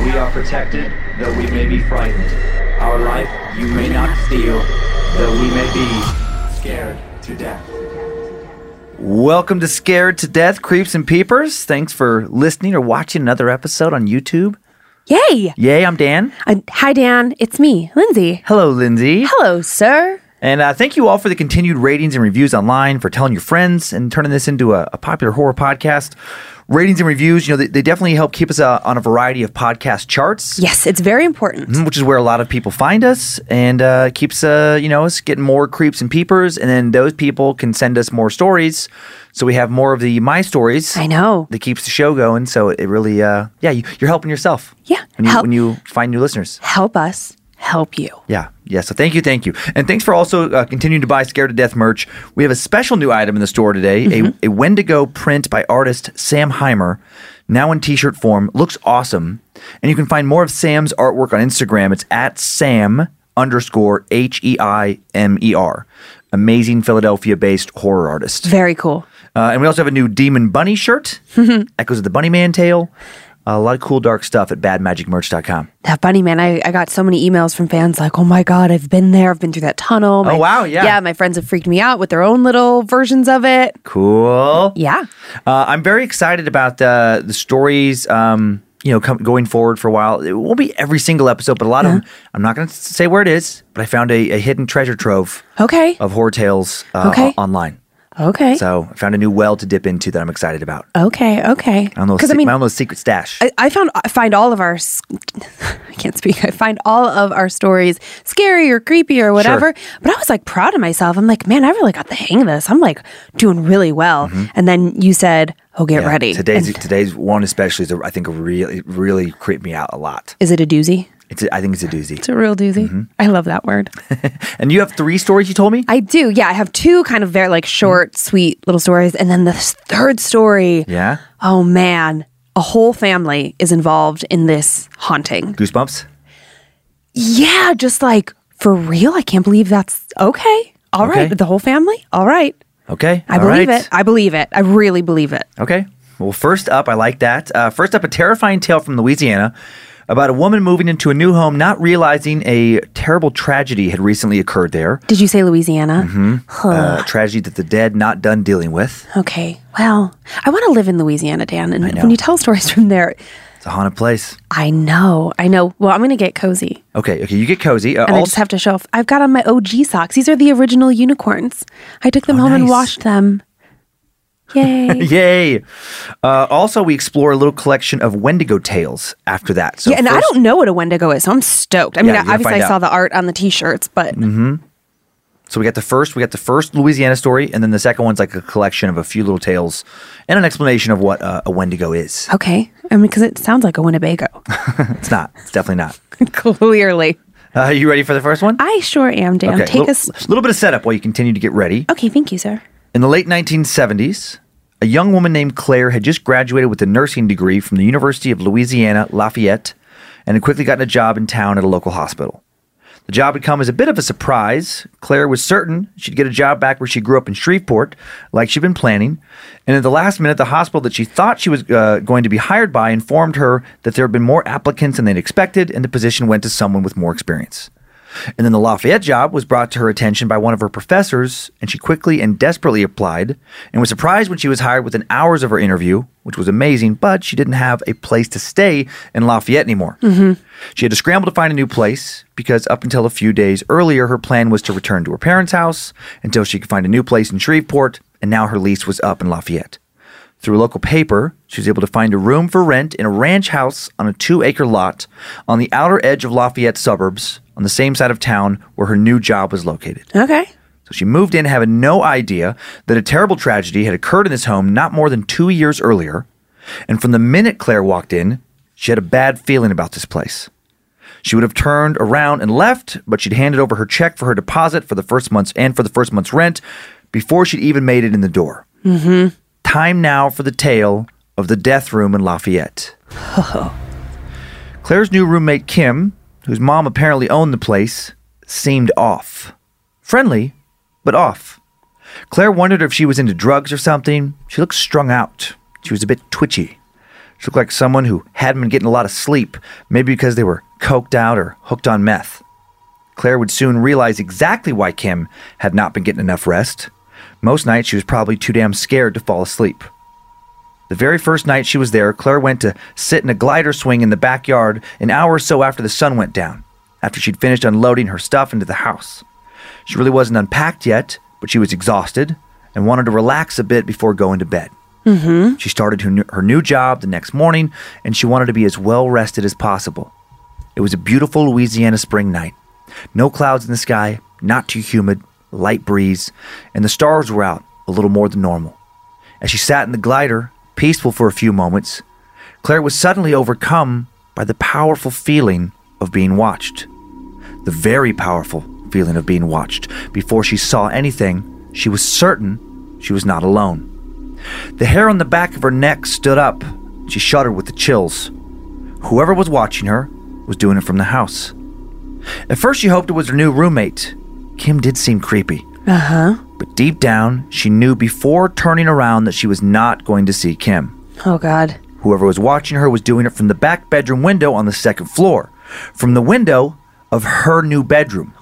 We are protected, though we may be frightened. Our life you may not steal, though we may be scared to death. Welcome to Scared to Death, Creeps and Peepers. Thanks for listening or watching another episode on YouTube. Yay! Yay, I'm Dan. Uh, hi, Dan. It's me, Lindsay. Hello, Lindsay. Hello, sir. And uh, thank you all for the continued ratings and reviews online, for telling your friends and turning this into a, a popular horror podcast. Ratings and reviews, you know, they, they definitely help keep us uh, on a variety of podcast charts. Yes, it's very important. Mhm, Which is where a lot of people find us, and uh, keeps uh, you know us getting more creeps and peepers, and then those people can send us more stories, so we have more of the my stories. I know. that keeps the show going. So it really, uh, yeah, you, you're helping yourself. Yeah, when you, help- when you find new listeners. Help us help you. Yeah, yeah. So thank you, thank you, and thanks for also uh, continuing to buy Scared to Death merch. We have a special new item in the store today: Mm-hmm. a, a Wendigo print by artist Sam Heimer, now in T-shirt form. Looks awesome, and you can find more of Sam's artwork on Instagram. It's at Sam underscore H E I M E R. Amazing Philadelphia-based horror artist. Very cool. Uh, and we also have a new Demon Bunny shirt, Echoes of the Bunny Man tale. A lot of cool dark stuff at badmagicmerch.com. That bunny man, I, I got so many emails from fans like, oh my God, I've been there. I've been through that tunnel. My- Oh, wow, yeah. Yeah, my friends have freaked me out with their own little versions of it. Cool. Yeah. Uh, I'm very excited about the the stories. Um, you know, com- going forward for a while. It won't be every single episode, but a lot of them. I'm not going to say where it is, but I found a, a hidden treasure trove Okay. of horror tales uh, Okay. o- online. Okay. So I found a new well to dip into that I'm excited about. okay. Okay. I don't know. Because I mean, my own little secret stash. I, I found I find all of our I can't speak. I find all of our stories scary or creepy or whatever. But I was like proud of myself. I'm like, man, I really got the hang of this. I'm like doing really well. And then you said, "Oh, get Mm-hmm. Yeah, ready." Today's And today's one especially is a, I think really really creeped me out a lot. is it a doozy? It's a, I think it's a doozy. It's a real doozy. Mm-hmm. I love that word. And you have three stories you told me. I do. Yeah, I have two kind of very like short, sweet little stories, and then the third story. Yeah. Oh man, a whole family is involved in this haunting. Goosebumps. Yeah, just like for real. I can't believe that's okay. All right, Okay. the whole family. All right, Okay. I all believe right. it. I believe it. I really believe it. Okay. Well, first up, I like that. Uh, first up, a terrifying tale from Louisiana about a woman moving into a new home, not realizing a terrible tragedy had recently occurred there. Did you say Louisiana? Uh, a tragedy that the dead not done dealing with. Okay. Well, I want to live in Louisiana, Dan. And when you tell stories from there, It's a haunted place. I know. I know. Well, I'm going to get cozy. Okay. Okay. You get cozy. Uh, And I just have to show off. I've got on my OG socks. These are the original unicorns. I took them Oh, home and washed them. Yay. Yay! Uh, also, we explore a little collection of Wendigo tales after that. So yeah, and I don't know what a Wendigo is, so I'm stoked. I mean, Yeah, obviously, I saw out. the art on the T-shirts, but So we got the first, we got the first Louisiana story, and then the second one's like a collection of a few little tales and an explanation of what uh, a Wendigo is. okay. I mean, because it sounds like a Winnebago. It's not. It's definitely not. Clearly, Uh, you ready for the first one? I sure am, Dan. Take little, us. A little bit of setup while you continue to get ready. Okay, thank you, sir. In the late 1970s, a young woman named Claire had just graduated with a nursing degree from the University of Louisiana Lafayette and had quickly gotten a job in town at a local hospital. The job had come as a bit of a surprise. Claire was certain she'd get a job back where she grew up in Shreveport, like she'd been planning. And at the last minute, the hospital that she thought she was uh, going to be hired by informed her that there had been more applicants than they'd expected, and the position went to someone with more experience. And then the Lafayette job was brought to her attention by one of her professors, and she quickly and desperately applied and was surprised when she was hired within hours of her interview, which was amazing, but she didn't have a place to stay in Lafayette anymore. Mm-hmm. She had to scramble to find a new place because up until a few days earlier, her plan was to return to her parents' house until she could find a new place in Shreveport, and now her lease was up in Lafayette. Through a local paper, she was able to find a room for rent in a ranch house on a two acre lot on the outer edge of Lafayette suburbs on the same side of town where her new job was located. Okay. So she moved in having no idea that a terrible tragedy had occurred in this home not more than two years earlier. And from the minute Claire walked in, she had a bad feeling about this place. She would have turned around and left, but she'd handed over her check for her deposit for the first month's and for the first month's rent before she'd even made it in the door. Mm-hmm. Time now for the tale of the death room in Lafayette. Claire's new roommate, Kim, whose mom apparently owned the place, seemed off. Friendly, but off. Claire wondered if she was into drugs or something. She looked strung out. She was a bit twitchy. She looked like someone who hadn't been getting a lot of sleep, maybe because they were coked out or hooked on meth. Claire would soon realize exactly why Kim had not been getting enough rest. Most nights she was probably too damn scared to fall asleep. The very first night she was there, Claire went to sit in a glider swing in the backyard an hour or so after the sun went down, after she'd finished unloading her stuff into the house. She really wasn't unpacked yet, but she was exhausted and wanted to relax a bit before going to bed. Mm-hmm. She started her new, her new job the next morning, and she wanted to be as well rested as possible. It was a beautiful Louisiana spring night. No clouds in the sky, not too humid, light breeze, and the stars were out a little more than normal. As she sat in the glider, peaceful for a few moments, Claire was suddenly overcome by the powerful feeling of being watched. The very powerful feeling of being watched. Before she saw anything, she was certain she was not alone. The hair on the back of her neck stood up. She shuddered with the chills. Whoever was watching her was doing it from the house. At first, she hoped it was her new roommate. Kim did seem creepy. Uh huh. But deep down, she knew before turning around that she was not going to see Kim. Oh, God. Whoever was watching her was doing it from the back bedroom window on the second floor, from the window of her new bedroom.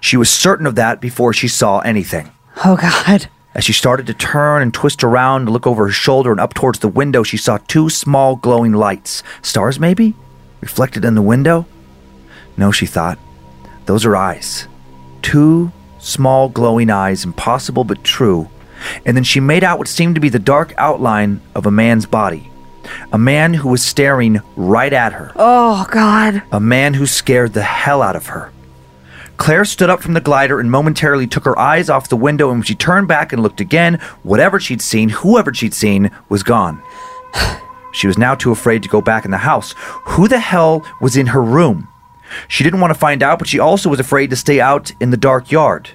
She was certain of that before she saw anything. Oh, God. As she started to turn and twist around to look over her shoulder and up towards the window, she saw two small glowing lights. Stars, maybe? Reflected in the window? No, she thought. Those are eyes. Two small glowing eyes, impossible but true. And then she made out what seemed to be the dark outline of a man's body. A man who was staring right at her. Oh, God. A man who scared the hell out of her. Claire stood up from the glider and momentarily took her eyes off the window, and when she turned back and looked again, whatever she'd seen, whoever she'd seen, was gone. She was now too afraid to go back in the house. Who the hell was in her room? She didn't want to find out, but she also was afraid to stay out in the dark yard.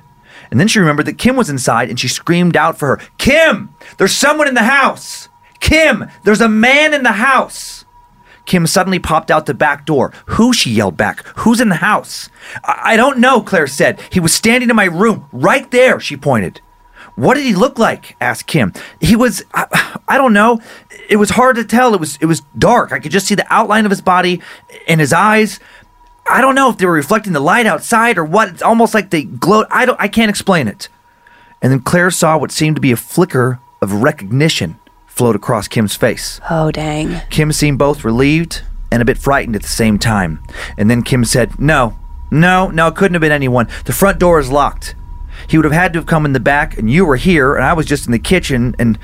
And then she remembered that Kim was inside and she screamed out for her Kim, there's someone in the house! Kim, there's a man in the house! Kim suddenly popped out the back door. Who? She yelled back. Who's in the house? I, I don't know, Claire said. He was standing in my room, right there, she pointed. What did he look like? asked Kim. He was I, I don't know. It was hard to tell. It was it was dark. I could just see the outline of his body and his eyes. I don't know if they were reflecting the light outside or what. It's almost like they glowed. I don't I can't explain it. And then Claire saw what seemed to be a flicker of recognition float across Kim's face. Oh, dang. Kim seemed both relieved and a bit frightened at the same time. And then Kim said, No, no, no, it couldn't have been anyone. The front door is locked. He would have had to have come in the back, and you were here, and I was just in the kitchen, and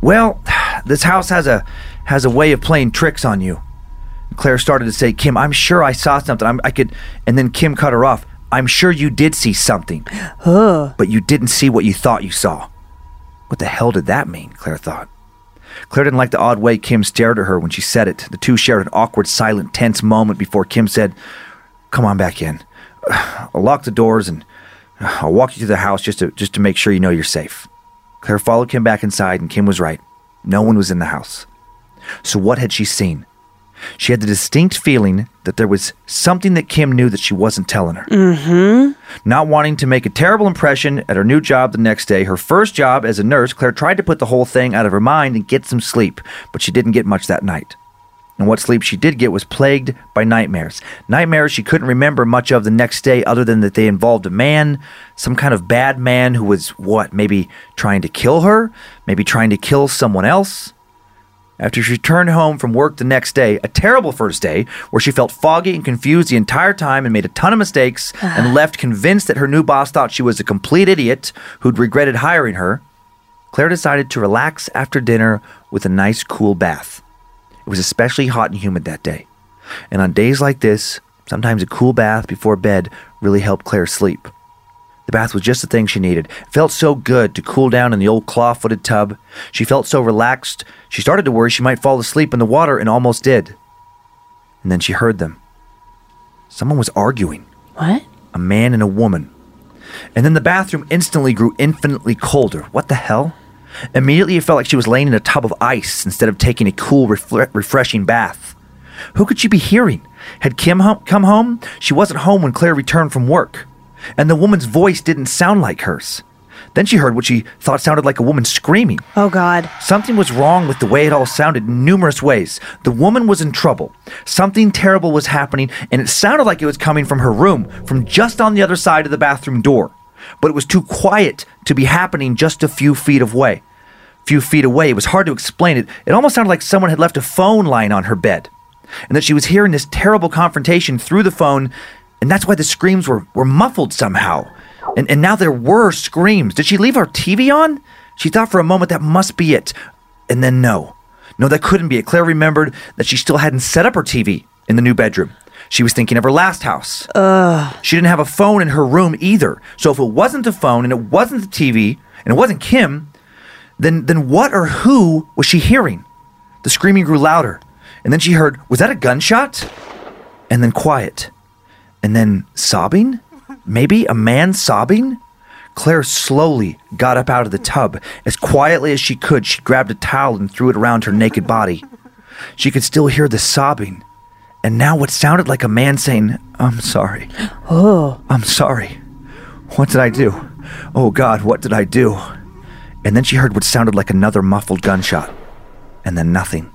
well, this house has a has a way of playing tricks on you. Claire started to say, Kim, I'm sure I saw something. I'm, I could, and then Kim cut her off. I'm sure you did see something, but you didn't see what you thought you saw. What the hell did that mean? Claire thought. Claire didn't like the odd way Kim stared at her when she said it. The two shared an awkward, silent, tense moment before Kim said, Come on back in. I'll lock the doors and I'll walk you to the house just to just to make sure you know you're safe. Claire followed Kim back inside, and Kim was right. No one was in the house. So what had she seen? She had the distinct feeling that there was something that Kim knew that she wasn't telling her. Mm-hmm. Not wanting to make a terrible impression at her new job the next day, her first job as a nurse, Claire tried to put the whole thing out of her mind and get some sleep, but she didn't get much that night. And what sleep she did get was plagued by nightmares. Nightmares she couldn't remember much of the next day, other than that they involved a man, some kind of bad man who was what, maybe trying to kill her, maybe trying to kill someone else. After she returned home from work the next day, a terrible first day, where she felt foggy and confused the entire time and made a ton of mistakes and left convinced that her new boss thought she was a complete idiot who'd regretted hiring her, Claire decided to relax after dinner with a nice cool bath. It was especially hot and humid that day. And on days like this, sometimes a cool bath before bed really helped Claire sleep. The bath was just the thing she needed. It felt so good to cool down in the old claw footed tub. She felt so relaxed, she started to worry she might fall asleep in the water and almost did. And then she heard them. Someone was arguing. What? A man and a woman. And then the bathroom instantly grew infinitely colder. What the hell? Immediately, it felt like she was laying in a tub of ice instead of taking a cool, refre- refreshing bath. Who could she be hearing? Had Kim hum- come home? She wasn't home when Claire returned from work. And the woman's voice didn't sound like hers. Then she heard what she thought sounded like a woman screaming. Oh, God. Something was wrong with the way it all sounded in numerous ways. The woman was in trouble. Something terrible was happening, and it sounded like it was coming from her room, from just on the other side of the bathroom door. But it was too quiet to be happening just a few feet away. Few feet away, it was hard to explain it. It almost sounded like someone had left a phone lying on her bed, and that she was hearing this terrible confrontation through the phone, and that's why the screams were, were muffled somehow. And, and now there were screams. Did she leave her TV on? She thought for a moment that must be it. And then no. No, that couldn't be it. Claire remembered that she still hadn't set up her TV in the new bedroom. She was thinking of her last house. Ugh. She didn't have a phone in her room either. So if it wasn't the phone and it wasn't the TV and it wasn't Kim, then then what or who was she hearing? The screaming grew louder. And then she heard, was that a gunshot? And then quiet. And then sobbing? Maybe a man sobbing? Claire slowly got up out of the tub. As quietly as she could, she grabbed a towel and threw it around her naked body. She could still hear the sobbing. And now what sounded like a man saying, I'm sorry. Oh. I'm sorry. What did I do? Oh God, what did I do? And then she heard what sounded like another muffled gunshot. And then nothing.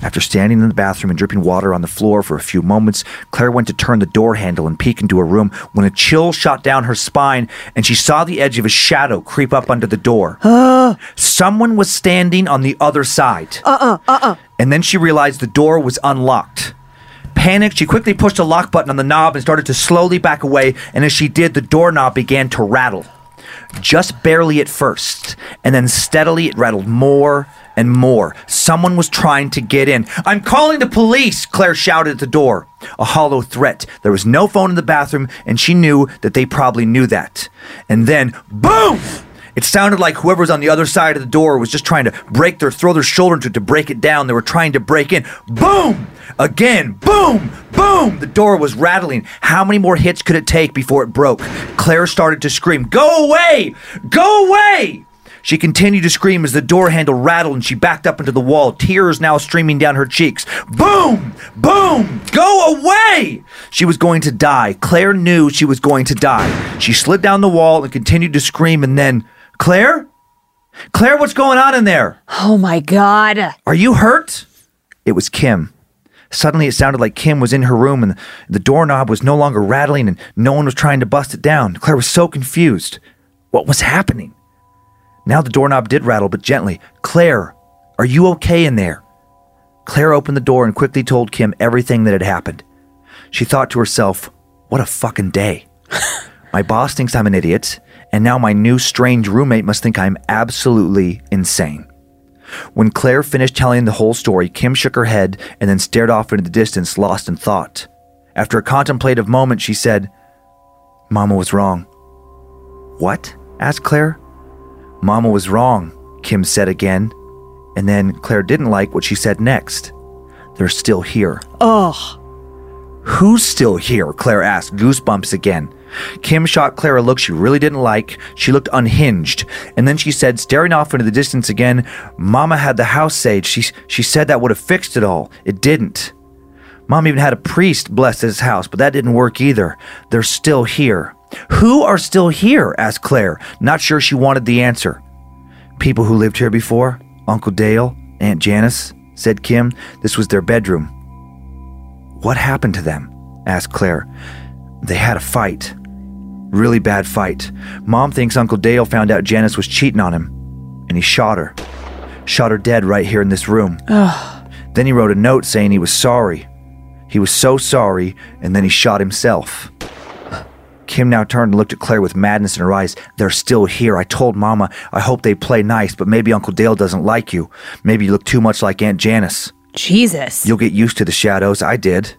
After standing in the bathroom and dripping water on the floor for a few moments, Claire went to turn the door handle and peek into her room when a chill shot down her spine and she saw the edge of a shadow creep up under the door. Someone was standing on the other side. Uh uh, uh uh. And then she realized the door was unlocked. Panicked, she quickly pushed a lock button on the knob and started to slowly back away, and as she did, the doorknob began to rattle. Just barely at first, and then steadily it rattled more and more. Someone was trying to get in. I'm calling the police, Claire shouted at the door. A hollow threat. There was no phone in the bathroom, and she knew that they probably knew that. And then, boom! It sounded like whoever was on the other side of the door was just trying to break their, throw their shoulder into it to break it down. They were trying to break in. Boom! Again, boom! Boom! The door was rattling. How many more hits could it take before it broke? Claire started to scream, Go away! Go away! She continued to scream as the door handle rattled and she backed up into the wall, tears now streaming down her cheeks. Boom! Boom! Go away! She was going to die. Claire knew she was going to die. She slid down the wall and continued to scream, and then, Claire? Claire, what's going on in there? Oh, my God. Are you hurt? It was Kim. Suddenly, it sounded like Kim was in her room and the doorknob was no longer rattling and no one was trying to bust it down. Claire was so confused. What was happening? Now the doorknob did rattle, but gently. Claire, are you okay in there? Claire opened the door and quickly told Kim everything that had happened. She thought to herself, what a fucking day. my boss thinks I'm an idiot, and now my new strange roommate must think I'm absolutely insane. When Claire finished telling the whole story, Kim shook her head and then stared off into the distance, lost in thought. After a contemplative moment, she said, Mama was wrong. What? asked Claire. Mama was wrong, Kim said again. And then Claire didn't like what she said next. They're still here. Ugh. Who's still here? Claire asked, goosebumps again. Kim shot Claire a look she really didn't like. She looked unhinged. And then she said, staring off into the distance again, Mama had the house saved. She, she said that would have fixed it all. It didn't. Mom even had a priest bless his house, but that didn't work either. They're still here. Who are still here? asked Claire, not sure she wanted the answer. People who lived here before? Uncle Dale? Aunt Janice? said Kim. This was their bedroom. What happened to them? asked Claire. They had a fight. Really bad fight. Mom thinks Uncle Dale found out Janice was cheating on him, and he shot her. Shot her dead right here in this room. Then he wrote a note saying he was sorry. He was so sorry, and then he shot himself. Kim now turned and looked at Claire with madness in her eyes. They're still here. I told Mama I hope they play nice, but maybe Uncle Dale doesn't like you. Maybe you look too much like Aunt Janice. Jesus. You'll get used to the shadows. I did.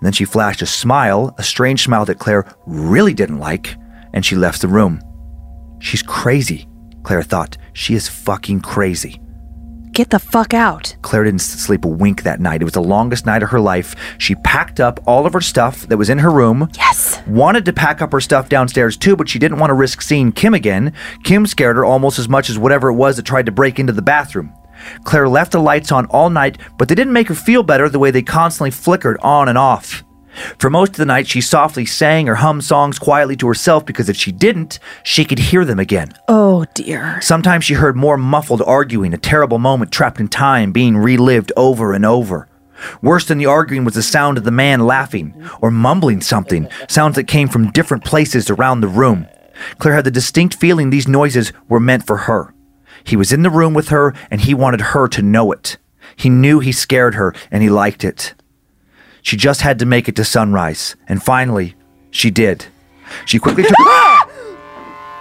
And then she flashed a smile, a strange smile that Claire really didn't like, and she left the room. She's crazy, Claire thought. She is fucking crazy. get the fuck out. Claire didn't sleep a wink that night. It was the longest night of her life. She packed up all of her stuff that was in her room. Yes. Wanted to pack up her stuff downstairs too, but she didn't want to risk seeing Kim again. Kim scared her almost as much as whatever it was that tried to break into the bathroom. Claire left the lights on all night, but they didn't make her feel better the way they constantly flickered on and off. For most of the night, she softly sang or hummed songs quietly to herself because if she didn't, she could hear them again. Oh dear. Sometimes she heard more muffled arguing, a terrible moment trapped in time being relived over and over. Worse than the arguing was the sound of the man laughing or mumbling something, sounds that came from different places around the room. Claire had the distinct feeling these noises were meant for her. He was in the room with her and he wanted her to know it. He knew he scared her and he liked it. She just had to make it to sunrise, and finally, she did. She quickly took.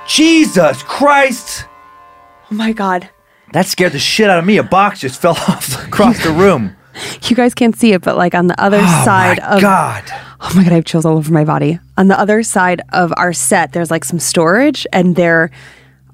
Jesus Christ! Oh my god. That scared the shit out of me. A box just fell off across the room. You guys can't see it, but like on the other Oh side my of God. Oh my god, I have chills all over my body. On the other side of our set, there's like some storage, and there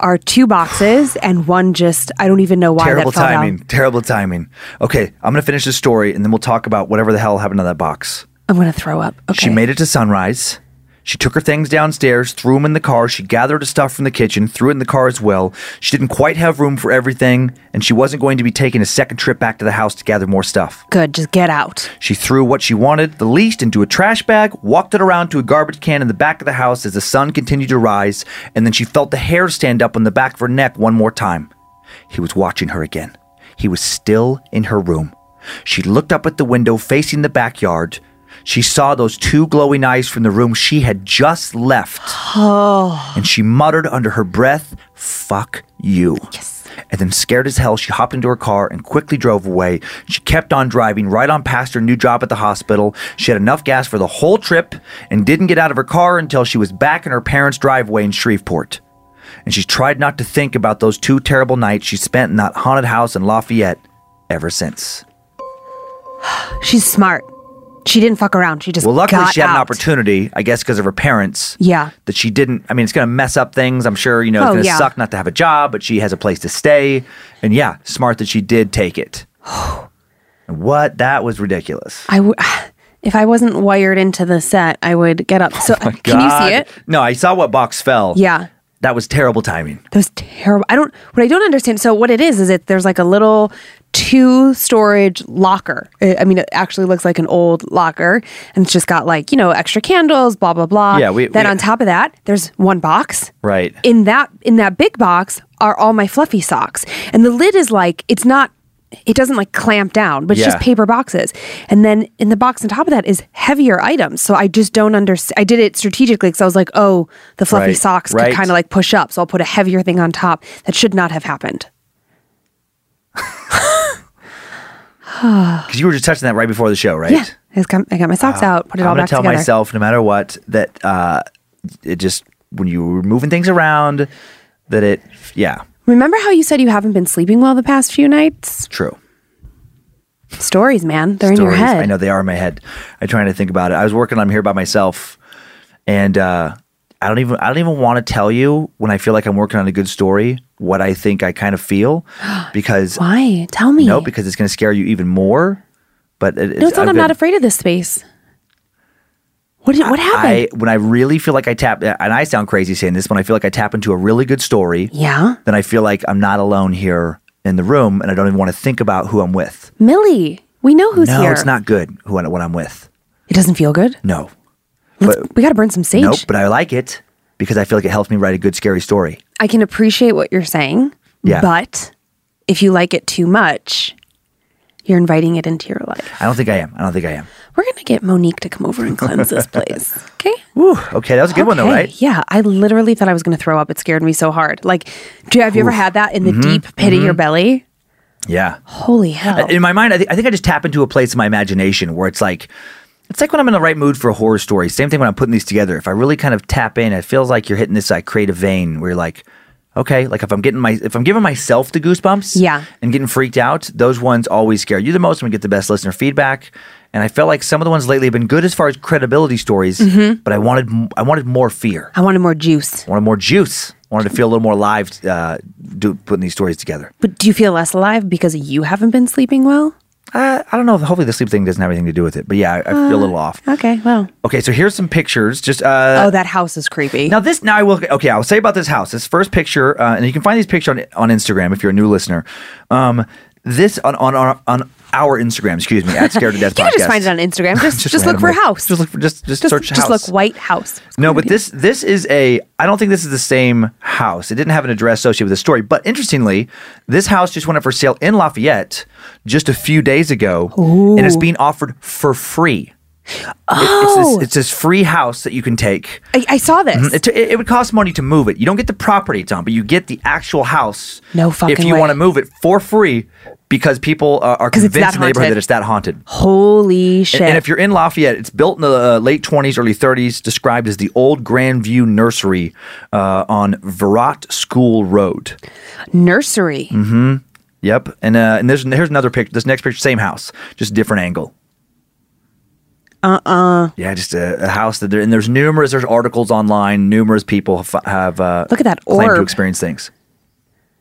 are two boxes, and one just I don't even know why Terrible that fell timing. down. Terrible timing. Okay, I'm gonna finish the story and then we'll talk about whatever the hell happened to that box. I'm gonna throw up. Okay. She made it to sunrise. She took her things downstairs, threw them in the car. She gathered her stuff from the kitchen, threw it in the car as well. She didn't quite have room for everything, and she wasn't going to be taking a second trip back to the house to gather more stuff. good. Just get out. She threw what she wanted the least into a trash bag, walked it around to a garbage can in the back of the house as the sun continued to rise, and then she felt the hair stand up on the back of her neck one more time. He was watching her again. He was still in her room. She looked up at the window facing the backyard. She saw those two glowing eyes from the room she had just left. And she muttered under her breath, Fuck you. Yes. And then, scared as hell, she hopped into her car and quickly drove away. She kept on driving right on past her new job at the hospital. She had enough gas for the whole trip and didn't get out of her car until she was back in her parents' driveway in Shreveport. And she tried not to think about those two terrible nights she spent in that haunted house in Lafayette ever since. She's smart. She didn't fuck around. She just Well, luckily, she had an opportunity, I guess, because of her parents. Yeah. That she didn't. I mean, it's going to mess up things. I'm sure, you know, it's Oh, going to yeah. suck not to have a job, but she has a place to stay. And yeah, smart that she did take it. What? That was ridiculous. I w- if I wasn't wired into the set, I would get up. Oh so can you Oh see it? No, I saw what box fell. Yeah. That was terrible timing. That was terrible. I don't. What I don't understand. So what it is is it there's like a little two storage locker. I mean, it actually looks like an old locker, and it's just got like you know extra candles, blah blah blah. Yeah, we- then we- on top of that, there's one box. Right. In that in that big box are all my fluffy socks, and the lid is like it's not. It doesn't like clamp down, but it's Yeah. just paper boxes. And then in the box on top of that is heavier items. So I just don't understand. I did it strategically because I was like, oh, the fluffy Right, socks right. could kind of like push up. So I'll put a heavier thing on top. That should not have happened. Because you were just touching that right before the show, right? Yeah. I, just got, I got my socks out, put it I'm all gonna back tell together. myself, no matter what, that uh, it just when you were moving things around, that it, yeah, Remember how you said you haven't been sleeping well the past few nights? true. Stories, man. They're in your head. I know they are in my head. I'm trying to think about it. I was working on them here by myself, and uh, I don't even I don't even want to tell you when I feel like I'm working on a good story what I think I kind of feel because Why? Tell me. no because it's going to scare you even more. But it, No, it's not. I'm not afraid of this space. What did, what happened? I when I really feel like I tap and I sound crazy saying this when I feel like I tap into a really good story, yeah. then I feel like I'm not alone here in the room and I don't even want to think about who I'm with. Millie, we know who's no, here. it's not good who when I'm with. It doesn't feel good. No. Let's, But- we got to burn some sage. Nope, but I like it because I feel like it helps me write a good scary story. I can appreciate what you're saying. Yeah. But if you like it too much, you're inviting it into your life. I don't think I am. I don't think I am. We're going to get Monique to come over and cleanse this place. Okay? Whew, okay, that was a good one though, right? Yeah, I literally thought I was going to throw up. It scared me so hard. Like, do have you ever had that in the Mm-hmm. deep pit of your belly? Yeah. Holy hell! In my mind, I, th- I think I just tap into a place in my imagination where it's like, it's like when I'm in the right mood for a horror story. Same thing when I'm putting these together. If I really kind of tap in, it feels like you're hitting this like creative vein where you're like, okay, like if I'm getting my, if I'm giving myself the goosebumps, Yeah. and getting freaked out, those ones always scare you the most and we get the best listener feedback. And I felt like some of the ones lately have been good as far as credibility stories, Mm-hmm. but I wanted, I wanted more fear. I wanted more juice. I wanted more juice. I Wanted to feel a little more alive, uh, do, putting these stories together. But do you feel less alive because you haven't been sleeping well? Uh, I don't know. Hopefully, the sleep thing doesn't have anything to do with it. But yeah, I, I feel a little off. Okay, well. Okay, so here's some pictures. Just uh, oh, that house is creepy. Now this now I will okay I'll say about this house. This first picture, uh, and you can find these pictures on on Instagram if you're a new listener. Um, this on on on, on our Instagram, excuse me, at Scared to Death you Podcast. can just find it on Instagram. Just just, look for house. Just look for just just, just, search just house. Just look white house. No, but this this is a. I don't think this is the same house. It didn't have an address associated with the story. But interestingly, this house just went up for sale in Lafayette just a few days ago, and it's being offered for free. It- Oh. it's, this, oh. it's this free house that you can take. I, I saw this. Mm-hmm. It, it, it would cost money to move it. You don't get the property it's on, but you get the actual house. No fucking If you way. want to move it for free, because people uh, are convinced in the neighborhood that it's that haunted. Holy shit. And, and if you're in Lafayette, it's built in the uh, late 20s, early 30s, described as the old Grandview Nursery uh, on Verot School Road. Nursery. Mm-hmm. Yep. And uh, and there's here's another picture. This next picture, same house, just different angle. Uh-uh. Yeah, just a, a house that there, and there's numerous there's articles online. Numerous people have, have uh, Look at that claimed to experience things.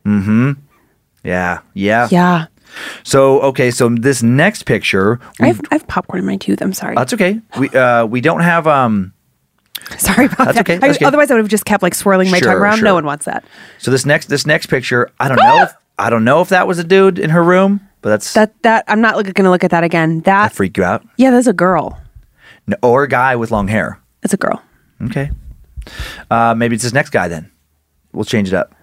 Mm-hmm. Yeah. Yeah. Yeah. So okay, so this next picture, I have, I have popcorn in my tooth. I'm sorry. that's okay. We uh we don't have um. sorry about That's that. okay, I- that's okay. Otherwise, I would have just kept like swirling my Sure, tongue around. sure. No one wants that. So this next this next picture, I don't know. if, I don't know if that was a dude in her room, but that's that, That that I'm not going to look at that again. That freaked you out. yeah, that's a girl. No, or a guy with long hair. It's a girl. Okay. Uh, maybe it's this next guy then. We'll change it up.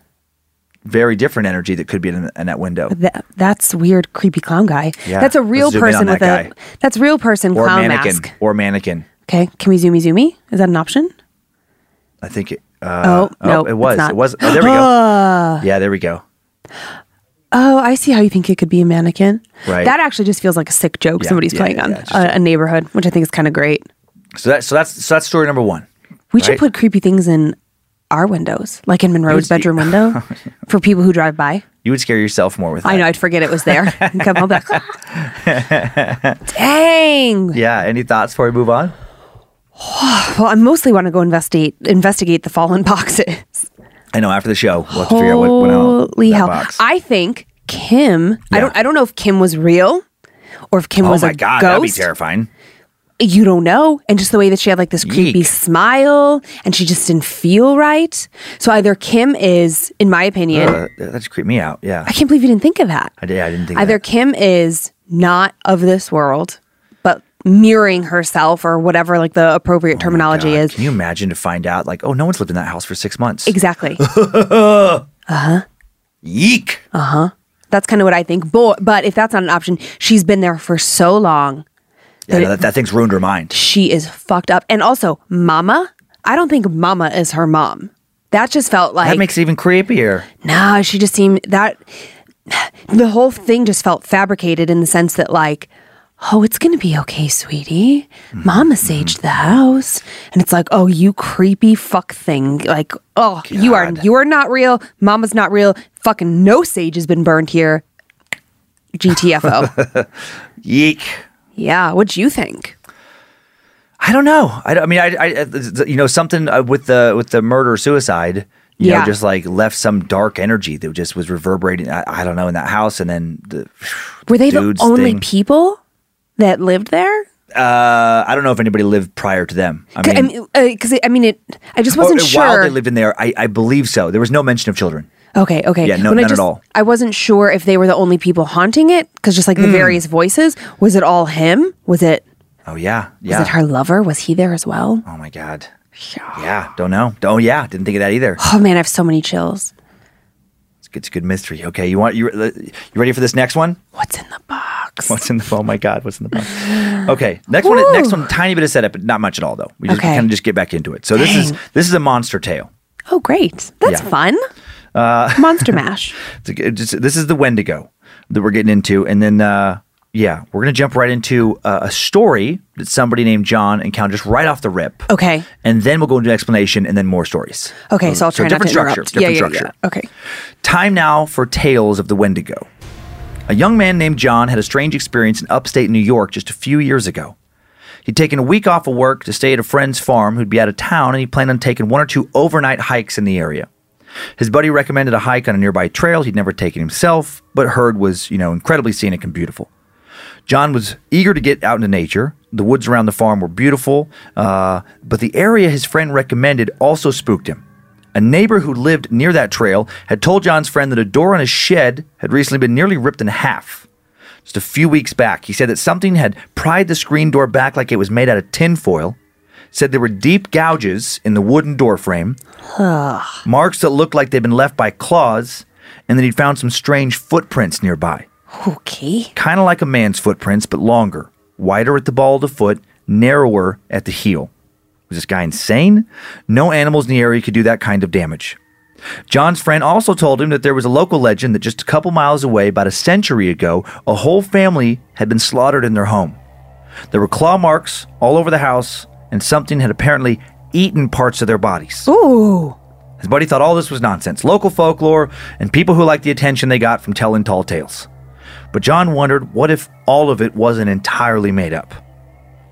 Very different energy that could be in, in that window. That, that's weird, creepy clown guy. Yeah, that's a real let's zoom in person on with that a. That's real person Or clown mannequin. mask. Or mannequin. Okay, can we zoomy zoomy? Is that an option? I think it. Uh, Oh, no, it was. It was. Oh, there we go. yeah, there we go. Oh, I see how you think it could be a mannequin. Right. That actually just feels like a sick joke Yeah, somebody's yeah, playing yeah, on a, a neighborhood, which I think is kind of great. So that so that's so that's story number one. We should put creepy things in our windows, like in Monroe's bedroom window, oh, for people who drive by. You would scare yourself more with that. I know, I'd forget it was there. and come home back. Ah, dang. Yeah. Any thoughts before we move on? Well, I mostly want to go investigate investigate the fallen boxes. I know. After the show, we'll have to figure out what went on Holy hell! box. I think Kim. Yeah. I don't. I don't know if Kim was real, or if Kim was. oh was my a god, that'd be terrifying. You don't know. And just the way that she had like this creepy Yeek. smile and she just didn't feel right. So either Kim is, in my opinion, Uh, that just creeped me out. Yeah. I can't believe you didn't think of that. I did. I didn't think Either that. Kim is not of this world, but mirroring herself or whatever like the appropriate terminology Oh God, is. Can you imagine to find out like, oh, no one's lived in that house for six months? Exactly. Uh huh. Yeek. Uh huh. That's kind of what I think. But, but if that's not an option, she's been there for so long. Yeah, no, that, that thing's ruined her mind. She is fucked up. And also, Mama, I don't think Mama is her mom. That just felt like That makes it even creepier. No, she just seemed that the whole thing just felt fabricated in the sense that like, oh, it's gonna be okay, sweetie. Mama mm-hmm. saged the house, and it's like, oh, you creepy fuck thing. Like, oh, you are you are not real. Mama's not real. Fucking no sage has been burned here. GTFO. Yeek. Yeah, what'd you think? I don't know. I, I mean, I, I, you know, something uh, with the with the murder suicide. You Yeah. know, just like left some dark energy that just was reverberating. I, I don't know in that house, and then the Were they the only thing. people that lived there? Uh, I don't know if anybody lived prior to them. I I mean, mean, because I mean, it. I just wasn't or- sure. while they lived in there, I, I believe so. There was no mention of children. Okay, okay. Yeah, no- When I none at all. I wasn't sure if they were the only people haunting it because just like the hmm. various voices, was it all him? Was it Oh yeah, yeah. was it her lover? Was he there as well? Oh my god. Yeah, yeah don't know. Oh yeah, didn't think of that either. Oh man, I have so many chills. It's good, it's a good mystery. Okay, you want you uh, you ready for this next one? What's in the box? What's in the oh my god, what's in the box? Okay, next one. Next one, tiny bit of setup, but not much at all though. We just Okay. kind of just get back into it. So this is this is a monster tale. Oh great, that's Yeah. Uh. Monster Mash. It's a- it's just- this is the Wendigo that we're getting into, and then uh, yeah, we're gonna jump right into uh, a story that somebody named John encountered just right off the rip. Okay. and then we'll go into explanation, and then more stories. Okay, so I'll try not different to structure. interrupt. Different yeah, yeah, structure. yeah. Okay. Time now for Tales of the Wendigo. A young man named John had a strange experience in upstate New York just a few years ago. He'd taken a week off of work to stay at a friend's farm who'd be out of town, and he planned on taking one or two overnight hikes in the area. His buddy recommended a hike on a nearby trail he'd never taken himself, but heard was, you know, incredibly scenic and beautiful. John was eager to get out into nature. The woods around the farm were beautiful, uh, but the area his friend recommended also spooked him. A neighbor who lived near that trail had told John's friend that a door on his shed had recently been nearly ripped in half. Just a few weeks back, he said that something had pried the screen door back like it was made out of tinfoil. Said there were deep gouges in the wooden door frame, marks that looked like they'd been left by claws, and that he'd found some strange footprints nearby. Okay. Kind of like a man's footprints, but longer, wider at the ball of the foot, narrower at the heel. Was this guy insane? No animals in the area could do that kind of damage. John's friend also told him that there was a local legend that just a couple miles away, about a century ago, a whole family had been slaughtered in their home. There were claw marks all over the house, and something had apparently eaten parts of their bodies. Ooh. His buddy thought all this was nonsense, local folklore, and people who liked the attention they got from telling tall tales. But John wondered what if all of it wasn't entirely made up.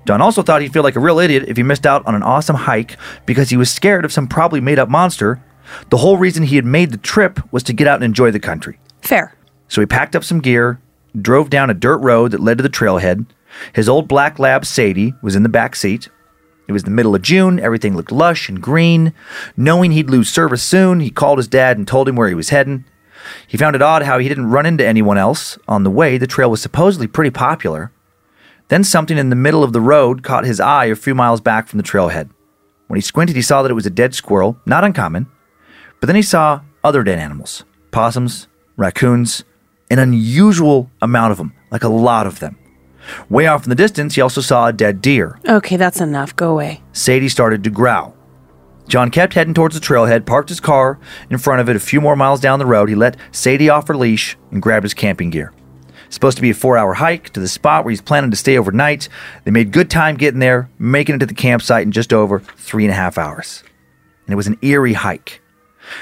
John also thought he'd feel like a real idiot if he missed out on an awesome hike because he was scared of some probably made up monster. The whole reason he had made the trip was to get out and enjoy the country. Fair. So he packed up some gear, drove down a dirt road that led to the trailhead. His old black lab, Sadie, was in the back seat. It was the middle of June. Everything looked lush and green. Knowing he'd lose service soon, he called his dad and told him where he was heading. He found it odd how he didn't run into anyone else on the way. The trail was supposedly pretty popular. Then something in the middle of the road caught his eye a few miles back from the trailhead. When he squinted, he saw that it was a dead squirrel, not uncommon. But then he saw other dead animals possums, raccoons, an unusual amount of them, like a lot of them. Way off in the distance, he also saw a dead deer. Okay, that's enough. Go away. Sadie started to growl. John kept heading towards the trailhead, parked his car in front of it a few more miles down the road. He let Sadie off her leash and grabbed his camping gear. It's supposed to be a four hour hike to the spot where he's planning to stay overnight. They made good time getting there, making it to the campsite in just over three and a half hours. And it was an eerie hike.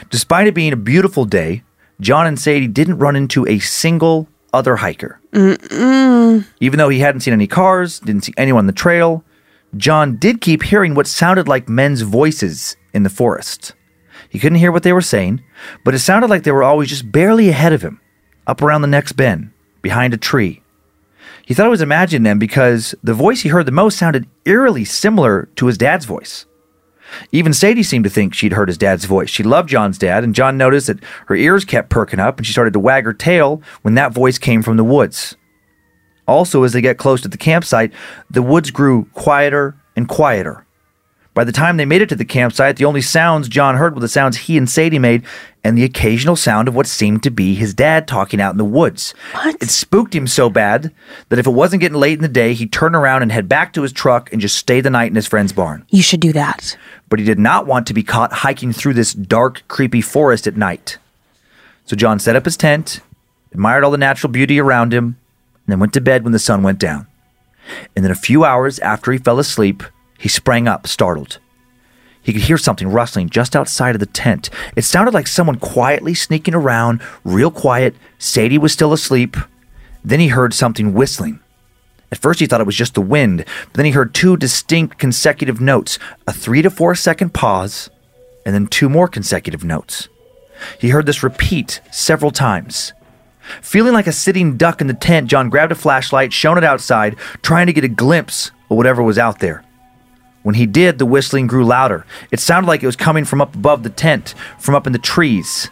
Despite it being a beautiful day, John and Sadie didn't run into a single other hiker. Even though he hadn't seen any cars, didn't see anyone on the trail, John did keep hearing what sounded like men's voices in the forest. He couldn't hear what they were saying, but it sounded like they were always just barely ahead of him, up around the next bend, behind a tree. He thought it was imagining them because the voice he heard the most sounded eerily similar to his dad's voice. Even Sadie seemed to think she'd heard his dad's voice. She loved John's dad, and John noticed that her ears kept perking up and she started to wag her tail when that voice came from the woods. Also, as they got close to the campsite, the woods grew quieter and quieter. By the time they made it to the campsite, the only sounds John heard were the sounds he and Sadie made and the occasional sound of what seemed to be his dad talking out in the woods. What? It spooked him so bad that if it wasn't getting late in the day, he'd turn around and head back to his truck and just stay the night in his friend's barn. You should do that. But he did not want to be caught hiking through this dark, creepy forest at night. So John set up his tent, admired all the natural beauty around him, and then went to bed when the sun went down. And then a few hours after he fell asleep, he sprang up, startled. He could hear something rustling just outside of the tent. It sounded like someone quietly sneaking around, real quiet. Sadie was still asleep. Then he heard something whistling. At first, he thought it was just the wind, but then he heard two distinct consecutive notes a three to four second pause, and then two more consecutive notes. He heard this repeat several times. Feeling like a sitting duck in the tent, John grabbed a flashlight, shone it outside, trying to get a glimpse of whatever was out there. When he did, the whistling grew louder. It sounded like it was coming from up above the tent, from up in the trees.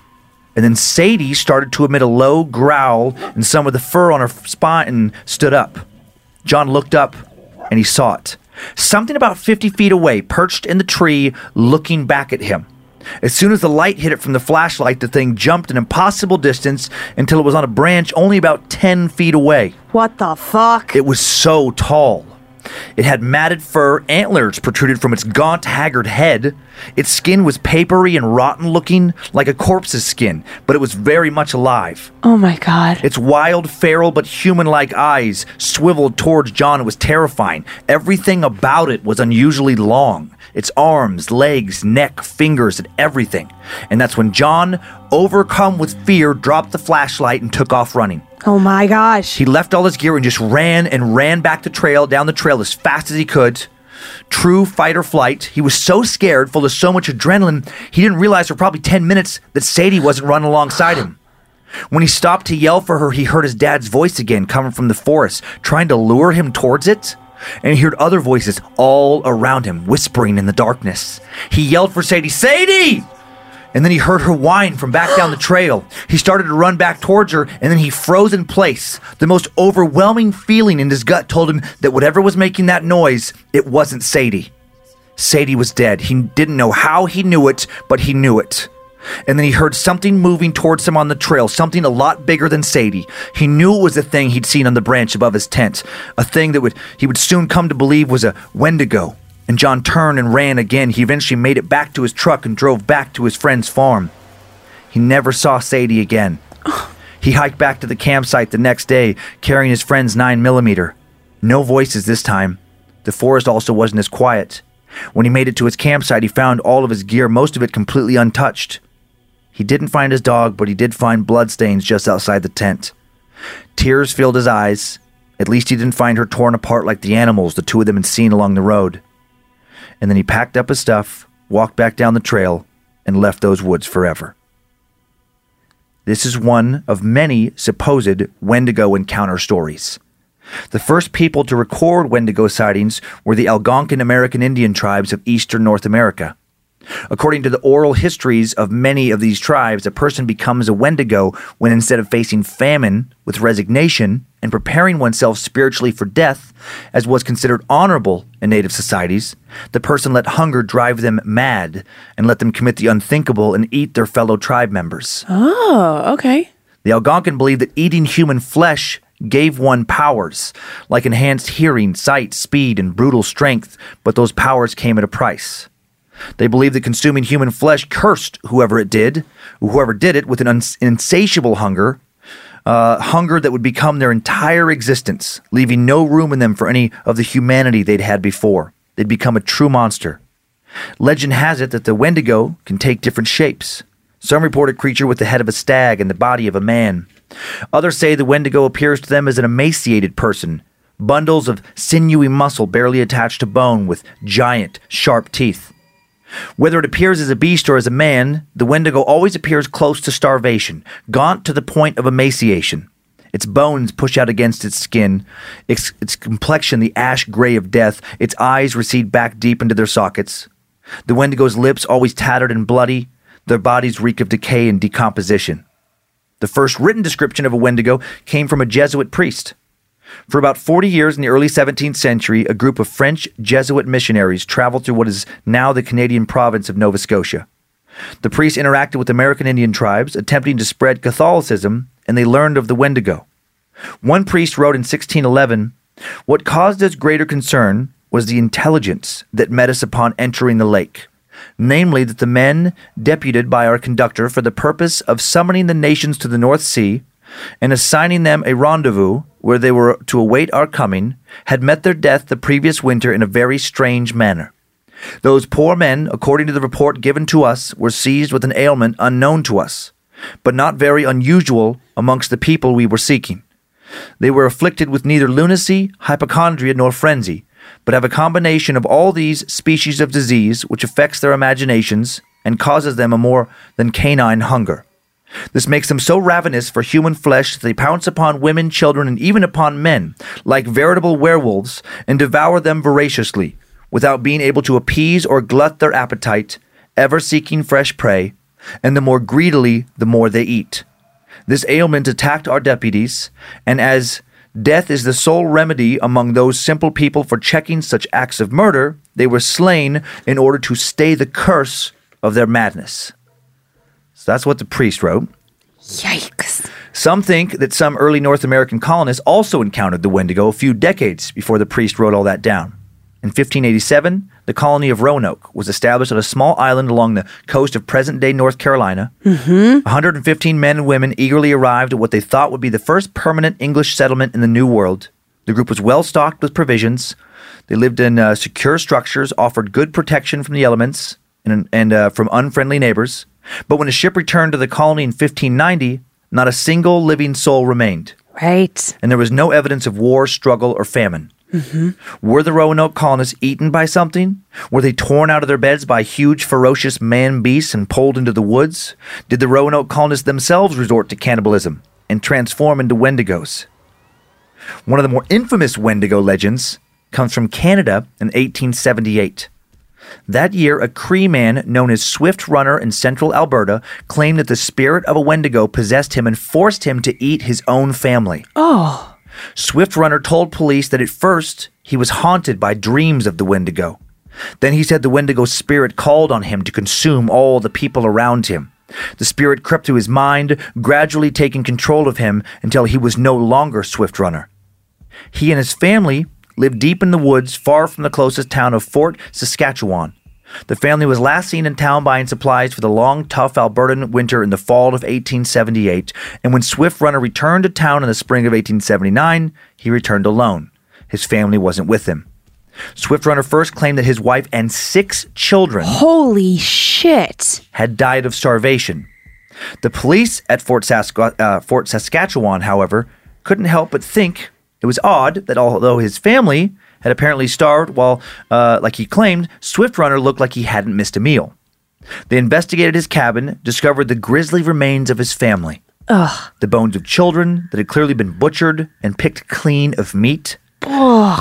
And then Sadie started to emit a low growl, and some of the fur on her spine stood up. John looked up, and he saw it. Something about 50 feet away, perched in the tree, looking back at him. As soon as the light hit it from the flashlight, the thing jumped an impossible distance until it was on a branch only about 10 feet away. What the fuck? It was so tall. It had matted fur, antlers protruded from its gaunt, haggard head. Its skin was papery and rotten looking, like a corpse's skin, but it was very much alive. oh my god. Its wild, feral, but human like eyes swiveled towards John. It was terrifying. Everything about it was unusually long its arms, legs, neck, fingers, and everything. And that's when John, overcome with fear, dropped the flashlight and took off running. oh my gosh. He left all his gear and just ran and ran back the trail, down the trail as fast as he could. True fight or flight. He was so scared, full of so much adrenaline, he didn't realize for probably 10 minutes that Sadie wasn't running alongside him. When he stopped to yell for her, he heard his dad's voice again coming from the forest, trying to lure him towards it. And he heard other voices all around him, whispering in the darkness. He yelled for Sadie, Sadie! And then he heard her whine from back down the trail. He started to run back towards her, and then he froze in place. The most overwhelming feeling in his gut told him that whatever was making that noise, it wasn't Sadie. Sadie was dead. He didn't know how he knew it, but he knew it. And then he heard something moving towards him on the trail, something a lot bigger than Sadie. He knew it was a thing he'd seen on the branch above his tent, a thing that would he would soon come to believe was a Wendigo. And John turned and ran again. He eventually made it back to his truck and drove back to his friend's farm. He never saw Sadie again. He hiked back to the campsite the next day, carrying his friend's 9mm. No voices this time. The forest also wasn't as quiet. When he made it to his campsite, he found all of his gear, most of it completely untouched. He didn't find his dog, but he did find bloodstains just outside the tent. Tears filled his eyes. At least he didn't find her torn apart like the animals the two of them had seen along the road and then he packed up his stuff, walked back down the trail, and left those woods forever. This is one of many supposed Wendigo encounter stories. The first people to record Wendigo sightings were the Algonquin American Indian tribes of eastern North America. According to the oral histories of many of these tribes, a person becomes a Wendigo when instead of facing famine with resignation and preparing oneself spiritually for death, as was considered honorable in native societies, the person let hunger drive them mad and let them commit the unthinkable and eat their fellow tribe members. Oh, okay. The Algonquin believed that eating human flesh gave one powers, like enhanced hearing, sight, speed, and brutal strength, but those powers came at a price. They believed that consuming human flesh cursed whoever it did, whoever did it with an insatiable hunger, uh, hunger that would become their entire existence, leaving no room in them for any of the humanity they'd had before. They'd become a true monster. Legend has it that the Wendigo can take different shapes. Some report a creature with the head of a stag and the body of a man. Others say the Wendigo appears to them as an emaciated person, bundles of sinewy muscle barely attached to bone with giant, sharp teeth. Whether it appears as a beast or as a man, the Wendigo always appears close to starvation, gaunt to the point of emaciation. Its bones push out against its skin, its, its complexion the ash gray of death, its eyes recede back deep into their sockets. The Wendigo's lips always tattered and bloody, their bodies reek of decay and decomposition. The first written description of a Wendigo came from a Jesuit priest. For about 40 years in the early 17th century, a group of French Jesuit missionaries traveled through what is now the Canadian province of Nova Scotia. The priests interacted with American Indian tribes, attempting to spread Catholicism, and they learned of the Wendigo. One priest wrote in 1611 What caused us greater concern was the intelligence that met us upon entering the lake, namely, that the men deputed by our conductor for the purpose of summoning the nations to the North Sea and assigning them a rendezvous where they were to await our coming, had met their death the previous winter in a very strange manner. Those poor men, according to the report given to us, were seized with an ailment unknown to us, but not very unusual amongst the people we were seeking. They were afflicted with neither lunacy, hypochondria, nor frenzy, but have a combination of all these species of disease which affects their imaginations and causes them a more than canine hunger. This makes them so ravenous for human flesh that they pounce upon women, children, and even upon men, like veritable werewolves, and devour them voraciously, without being able to appease or glut their appetite, ever seeking fresh prey, and the more greedily the more they eat. This ailment attacked our deputies, and as death is the sole remedy among those simple people for checking such acts of murder, they were slain in order to stay the curse of their madness. So that's what the priest wrote. Yikes. Some think that some early North American colonists also encountered the Wendigo a few decades before the priest wrote all that down. In 1587, the colony of Roanoke was established on a small island along the coast of present day North Carolina. Mm-hmm. 115 men and women eagerly arrived at what they thought would be the first permanent English settlement in the New World. The group was well stocked with provisions. They lived in uh, secure structures, offered good protection from the elements and, and uh, from unfriendly neighbors. But when a ship returned to the colony in 1590, not a single living soul remained, Right. and there was no evidence of war, struggle, or famine. Mm-hmm. Were the Roanoke colonists eaten by something? Were they torn out of their beds by huge, ferocious man beasts and pulled into the woods? Did the Roanoke colonists themselves resort to cannibalism and transform into Wendigos? One of the more infamous Wendigo legends comes from Canada in 1878. That year, a Cree man known as Swift Runner in central Alberta claimed that the spirit of a Wendigo possessed him and forced him to eat his own family. Oh, Swift Runner told police that at first he was haunted by dreams of the Wendigo. Then he said the Wendigo spirit called on him to consume all the people around him. The spirit crept through his mind, gradually taking control of him until he was no longer Swift Runner. He and his family lived deep in the woods far from the closest town of Fort Saskatchewan. The family was last seen in town buying supplies for the long, tough Albertan winter in the fall of 1878, and when Swift Runner returned to town in the spring of 1879, he returned alone. His family wasn't with him. Swift Runner first claimed that his wife and six children holy shit. had died of starvation. The police at Fort, Sask- uh, Fort Saskatchewan, however, couldn't help but think it was odd that although his family had apparently starved while, uh, like he claimed, Swift Runner looked like he hadn't missed a meal. They investigated his cabin, discovered the grisly remains of his family. Ugh. The bones of children that had clearly been butchered and picked clean of meat.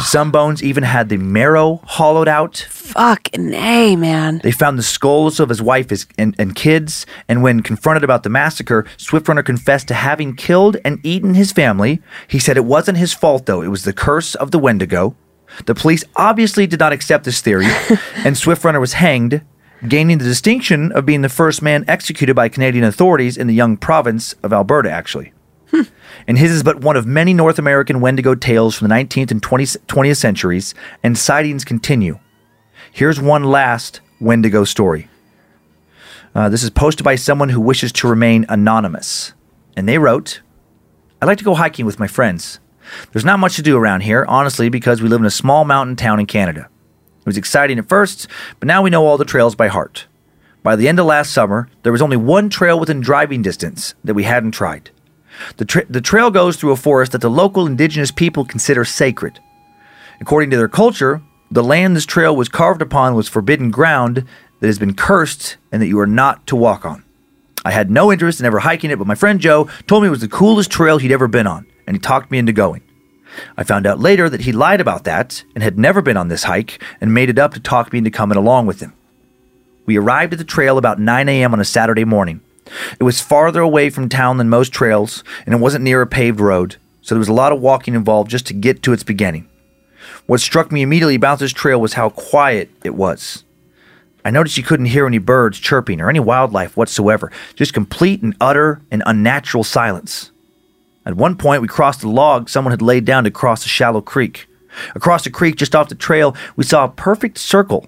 Some bones even had the marrow hollowed out. Fucking A, man. They found the skulls of his wife his, and, and kids, and when confronted about the massacre, Swiftrunner confessed to having killed and eaten his family. He said it wasn't his fault, though. It was the curse of the Wendigo. The police obviously did not accept this theory, and Swiftrunner was hanged, gaining the distinction of being the first man executed by Canadian authorities in the young province of Alberta, actually. And his is but one of many North American Wendigo tales from the 19th and 20th, 20th centuries, and sightings continue. Here's one last Wendigo story. Uh, this is posted by someone who wishes to remain anonymous. And they wrote I like to go hiking with my friends. There's not much to do around here, honestly, because we live in a small mountain town in Canada. It was exciting at first, but now we know all the trails by heart. By the end of last summer, there was only one trail within driving distance that we hadn't tried. The, tra- the trail goes through a forest that the local indigenous people consider sacred. According to their culture, the land this trail was carved upon was forbidden ground that has been cursed and that you are not to walk on. I had no interest in ever hiking it, but my friend Joe told me it was the coolest trail he'd ever been on, and he talked me into going. I found out later that he lied about that and had never been on this hike and made it up to talk me into coming along with him. We arrived at the trail about 9 a.m. on a Saturday morning. It was farther away from town than most trails, and it wasn't near a paved road, so there was a lot of walking involved just to get to its beginning. What struck me immediately about this trail was how quiet it was. I noticed you couldn't hear any birds chirping or any wildlife whatsoever, just complete and utter and unnatural silence. At one point, we crossed a log someone had laid down to cross a shallow creek. Across the creek, just off the trail, we saw a perfect circle.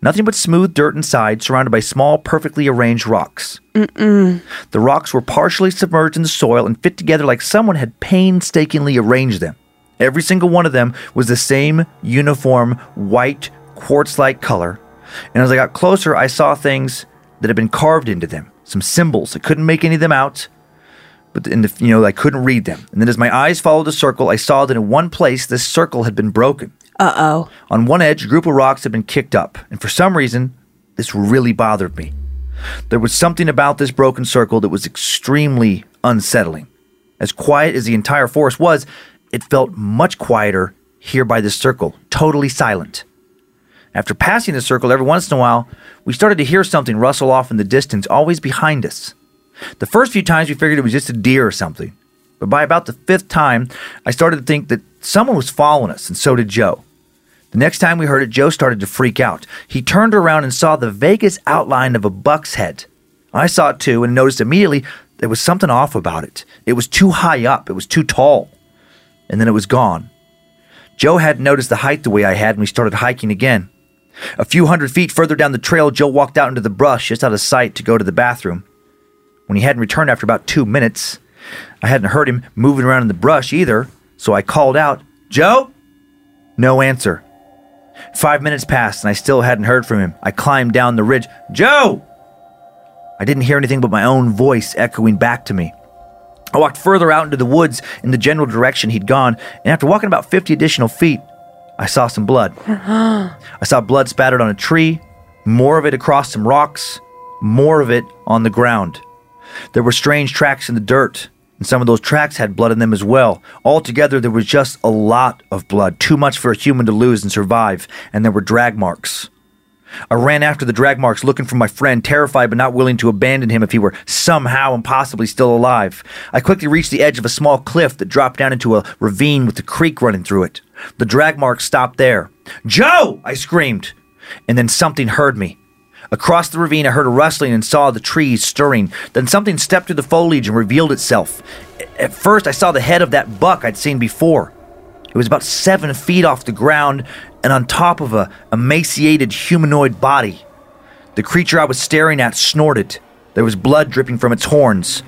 Nothing but smooth dirt inside, surrounded by small, perfectly arranged rocks. The rocks were partially submerged in the soil and fit together like someone had painstakingly arranged them. Every single one of them was the same uniform, white, quartz like color. And as I got closer, I saw things that had been carved into them, some symbols. I couldn't make any of them out, but in the, you know, I couldn't read them. And then as my eyes followed the circle, I saw that in one place this circle had been broken. Uh oh. On one edge, a group of rocks had been kicked up, and for some reason, this really bothered me. There was something about this broken circle that was extremely unsettling. As quiet as the entire forest was, it felt much quieter here by this circle, totally silent. After passing the circle every once in a while, we started to hear something rustle off in the distance, always behind us. The first few times we figured it was just a deer or something, but by about the fifth time, I started to think that someone was following us, and so did Joe. The next time we heard it, Joe started to freak out. He turned around and saw the vaguest outline of a buck's head. I saw it too and noticed immediately there was something off about it. It was too high up, it was too tall. And then it was gone. Joe hadn't noticed the height the way I had, and we started hiking again. A few hundred feet further down the trail, Joe walked out into the brush just out of sight to go to the bathroom. When he hadn't returned after about two minutes, I hadn't heard him moving around in the brush either, so I called out, Joe? No answer. Five minutes passed and I still hadn't heard from him. I climbed down the ridge. Joe! I didn't hear anything but my own voice echoing back to me. I walked further out into the woods in the general direction he'd gone, and after walking about 50 additional feet, I saw some blood. I saw blood spattered on a tree, more of it across some rocks, more of it on the ground. There were strange tracks in the dirt, and some of those tracks had blood in them as well. Altogether, there was just a lot of blood, too much for a human to lose and survive, and there were drag marks. I ran after the drag marks looking for my friend, terrified but not willing to abandon him if he were somehow and possibly still alive. I quickly reached the edge of a small cliff that dropped down into a ravine with the creek running through it. The drag marks stopped there. Joe! I screamed. And then something heard me. Across the ravine, I heard a rustling and saw the trees stirring. Then something stepped through the foliage and revealed itself. At first, I saw the head of that buck I'd seen before. It was about seven feet off the ground and on top of a emaciated humanoid body. The creature I was staring at snorted. There was blood dripping from its horns.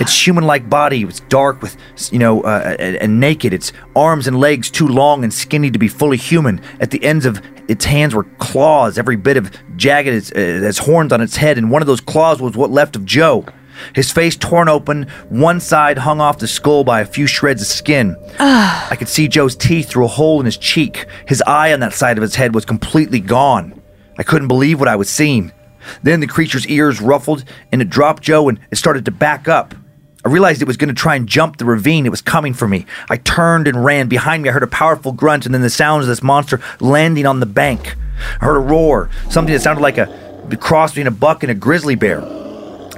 Its human-like body was dark with, you know, uh, and, and naked. Its arms and legs too long and skinny to be fully human. At the ends of its hands were claws, every bit of jagged as, as horns on its head, and one of those claws was what left of Joe. His face torn open, one side hung off the skull by a few shreds of skin. I could see Joe's teeth through a hole in his cheek. His eye on that side of his head was completely gone. I couldn't believe what I was seeing. Then the creature's ears ruffled and it dropped Joe and it started to back up. I realized it was going to try and jump the ravine. It was coming for me. I turned and ran. Behind me, I heard a powerful grunt and then the sounds of this monster landing on the bank. I heard a roar, something that sounded like a cross between a buck and a grizzly bear.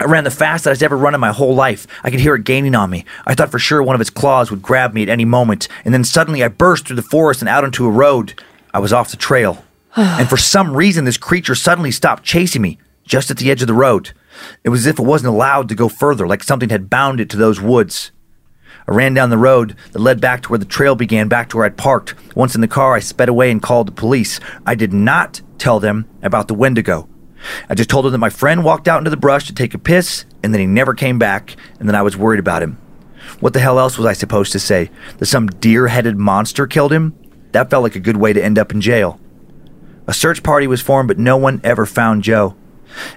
I ran the fastest I'd ever run in my whole life. I could hear it gaining on me. I thought for sure one of its claws would grab me at any moment, and then suddenly I burst through the forest and out onto a road. I was off the trail. and for some reason, this creature suddenly stopped chasing me, just at the edge of the road. It was as if it wasn't allowed to go further, like something had bound it to those woods. I ran down the road that led back to where the trail began, back to where I'd parked. Once in the car, I sped away and called the police. I did not tell them about the Wendigo. I just told them that my friend walked out into the brush to take a piss, and then he never came back, and then I was worried about him. What the hell else was I supposed to say? That some deer headed monster killed him? That felt like a good way to end up in jail. A search party was formed, but no one ever found Joe.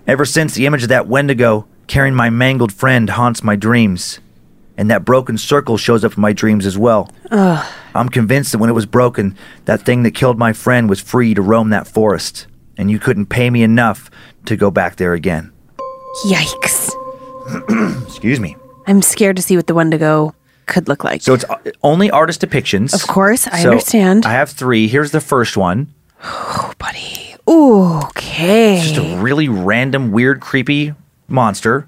Ever since, the image of that Wendigo carrying my mangled friend haunts my dreams. And that broken circle shows up in my dreams as well. I'm convinced that when it was broken, that thing that killed my friend was free to roam that forest. And you couldn't pay me enough to go back there again. Yikes. Excuse me. I'm scared to see what the Wendigo could look like. So it's uh, only artist depictions. Of course, I So understand. I have three. Here's the first one. Oh, buddy. Ooh, okay. Just a really random, weird, creepy monster.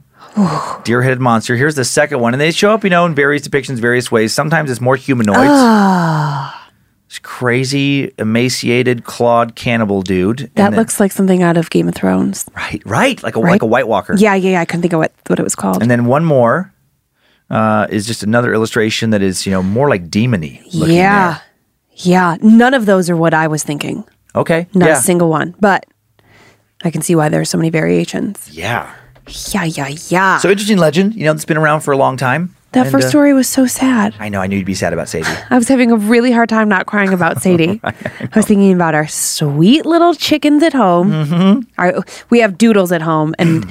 Deer headed monster. Here's the second one. And they show up, you know, in various depictions, various ways. Sometimes it's more humanoids. Ah. This crazy, emaciated, clawed cannibal dude. And that then- looks like something out of Game of Thrones. right, right. Like a like a White Walker. Yeah, yeah, yeah. I couldn't think of what, what it was called. And then one more uh, is just another illustration that is, you know, more like demony. looking yeah. there. Yeah. None of those are what I was thinking. Okay. Not yeah. a single one. But I can see why there are so many variations. yeah. Yeah, yeah, yeah. So interesting legend. You know, that's been around for a long time. that And, first uh, story was so sad. I know. I knew you'd be sad about Sadie. I was having a really hard time not crying about Sadie. I, was thinking about our sweet little chickens at home. Mm-hmm. Our, we have doodles at home, and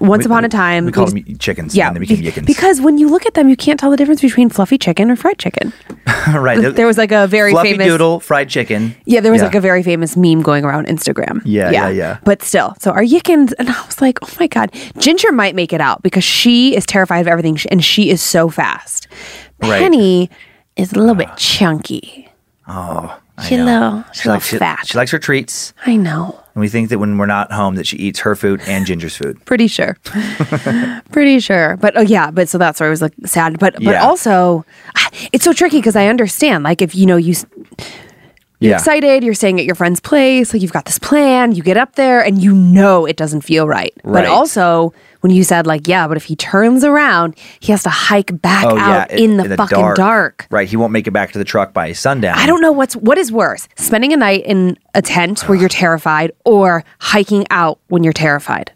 once upon a time, we call just- them chickens. yeah, and they became yickens. because when you look at them, you can't tell the difference between fluffy chicken or fried chicken. right. There was like a very fluffy famous doodle fried chicken. Yeah, there was like a very famous meme going around Instagram. Yeah, yeah, yeah. But still, so our Yickens, and I was like, oh my God, Ginger might make it out because she is terrified of everything and she is so fast. Right. Penny is a little bit ah. chunky. Oh, A know. she's She likes she, fat. she likes her treats, I know. and we think that when we're not home, that she eats her food and Ginger's food. Pretty sure. Pretty sure. But oh yeah, but so that's why I was like sad. But but Yeah. also ah, it's so tricky because I understand. Like if you know you you're Yeah. excited, you're staying at your friend's place, like you've got this plan, you get up there and you know it doesn't feel right. Right. But also when you said like, yeah, but if he turns around, he has to hike back Oh out yeah, in the fucking dark. Right. He won't make it back to the truck by sundown. I don't know what's what is worse, spending a night in a tent where you're terrified or hiking out when you're terrified.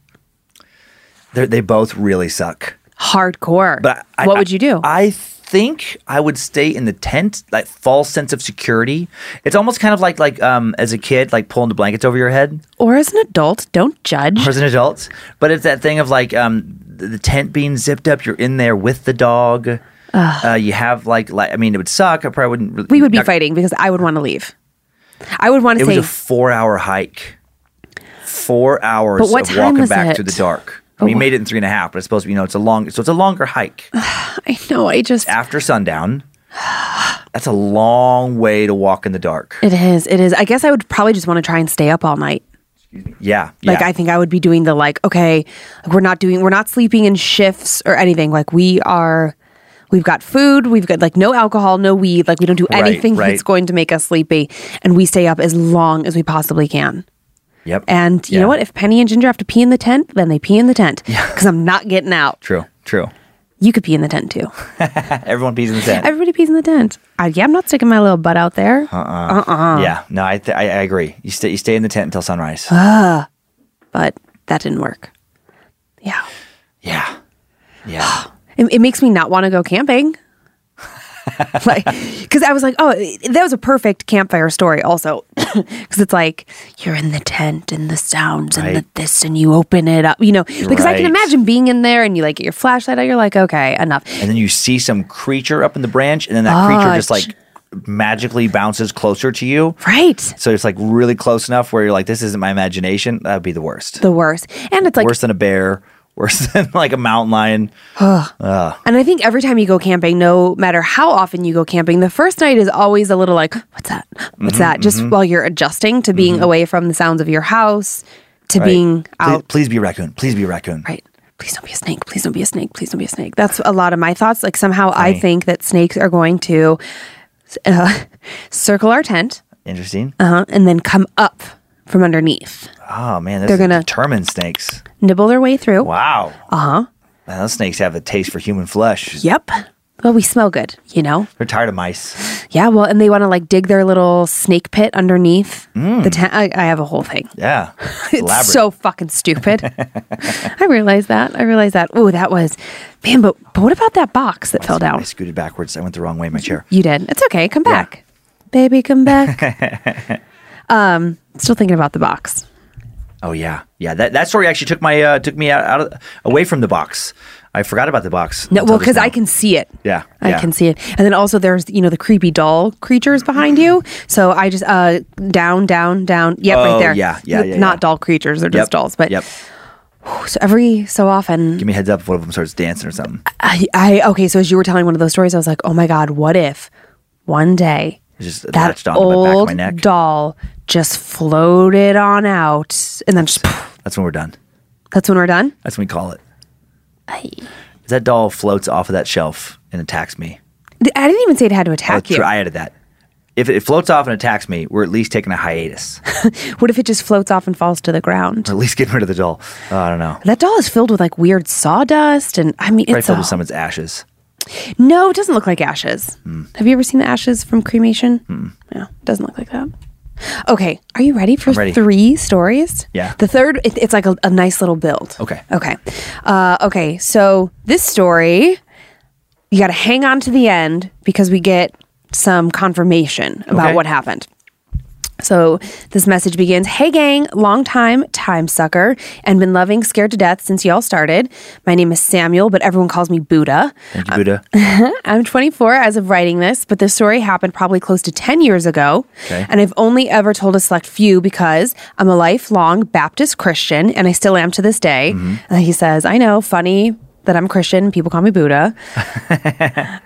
They're, they both really suck. Hardcore. But I, what I- would you do? I think I would stay in the tent, like false sense of security. It's almost kind of like like um as a kid, like pulling the blankets over your head, or as an adult, don't judge. or as an adult. But it's that thing of like um the, the tent being zipped up. You're in there with the dog. Uh, you have like, like, I mean, it would suck. I probably wouldn't. Really, We would be not- fighting because I would want to leave. I would want to. It to was a four-hour hike. Four hours But what of time walking was back it? through the dark. We oh. made it in three and a half, but it's supposed to be, you know, it's a long, so it's a longer hike. I know, I just, After sundown, that's a long way to walk in the dark. it is, it is. I guess I would probably just want to try and stay up all night. Yeah, Like yeah. I think I would be doing the like, okay, like we're not doing, we're not sleeping in shifts or anything. Like we are, we've got food, we've got like no alcohol, no weed. Like we don't do Right, anything right. that's going to make us sleepy, and we stay up as long as we possibly can. Yep. And you Yeah. know what? If Penny and Ginger have to pee in the tent, then they pee in the tent because I'm not getting out. True, true. You could pee in the tent too. Everyone pees in the tent. Everybody pees in the tent. I, yeah, I'm not sticking my little butt out there. Uh-uh. uh-uh. Yeah, no, I, th- I I agree. You stay you stay in the tent until sunrise. But that didn't work. Yeah. yeah, yeah. It, it makes me not want to go camping. Like, because I was like, oh, that was a perfect campfire story, also. Because it's like you're in the tent and the sounds and the this, and you open it up, you know. Because I can imagine being in there and you like get your flashlight out, you're like, okay, enough. and then you see some creature up in the branch, and then that creature just like magically bounces closer to you. Right. So it's like really close enough where you're like, this isn't my imagination. That would be the worst. The worst. And it's like, worse than a bear. Worse than like a mountain lion. and I think every time you go camping, no matter how often you go camping, the first night is always a little like, what's that? Mm-hmm, What's that? Just while you're adjusting to being away from the sounds of your house, to Right. being Please, out. please be a raccoon. Please be a raccoon. Right. Please don't be a snake. Please don't be a snake. Please don't be a snake. That's a lot of my thoughts. Like somehow I think that snakes are going to uh, circle our tent Interesting. uh-huh, and then come up from underneath, Oh man, this They're is gonna- determined snakes. nibble their way through. Wow. Uh huh. Man, those snakes have a taste for human flesh. Yep. Well, we smell good, you know? They're tired of mice. Yeah, well, and they want to like dig their little snake pit underneath the tent. I, I have a whole thing. Yeah. It's Elaborate. so fucking stupid. I realized that. I realized that. Oh, that was, man, but, but what about that box that fell down? I scooted backwards. I went the wrong way in my chair. You did. It's okay. Come Yeah. back. Baby, come back. um, still thinking about the box. Oh yeah, yeah. That that story actually took my uh, took me out, out of, away from the box. I forgot about the box. No, well, because I can see it. Yeah, I yeah. can see it. And then also there's, you know, the creepy doll creatures behind you. So I just, uh, down, down, down. Yep, Oh, right there. yeah, yeah, yeah, Not yeah. doll creatures. They're Yep, just dolls. But yep. so every so often, Give me a heads up if one of them starts dancing or something. I, I, okay, so as you were telling one of those stories, I was like, oh my God, what if one day just that latched onto the back of old my neck. doll just floated on out and then just, That's when we're done. that's when we're done? That's when we call it. If that doll floats off of that shelf and attacks me. I didn't even say it had to Oh, attack you. I added that. If it floats off and attacks me, we're at least taking a hiatus. What if it just floats off and falls to the ground? or at least getting rid of the doll. Oh, I don't know. That doll is filled with like weird sawdust, and I mean, Probably it's filled a, with someone's ashes. no, it doesn't look like ashes. Hmm. Have you ever seen the ashes from cremation? Yeah, it doesn't look like that. Okay, are you ready for ready. three stories? Yeah. The third, it, it's like a, a nice little build. Okay. Okay. Uh, okay. So this story, you got to hang on to the end because we get some confirmation about Okay. what happened. So this message begins Hey, gang, long time time sucker, and been loving Scared to Death since y'all started. My name is Samuel, but everyone calls me Buddha. Thank you, Buddha. I'm 24 as of writing this, but this story happened probably close to 10 years ago. Okay. And I've only ever told a select few because I'm a lifelong Baptist Christian and I still am to this day. Mm-hmm. And he says, I know, funny that I'm Christian. People call me Buddha.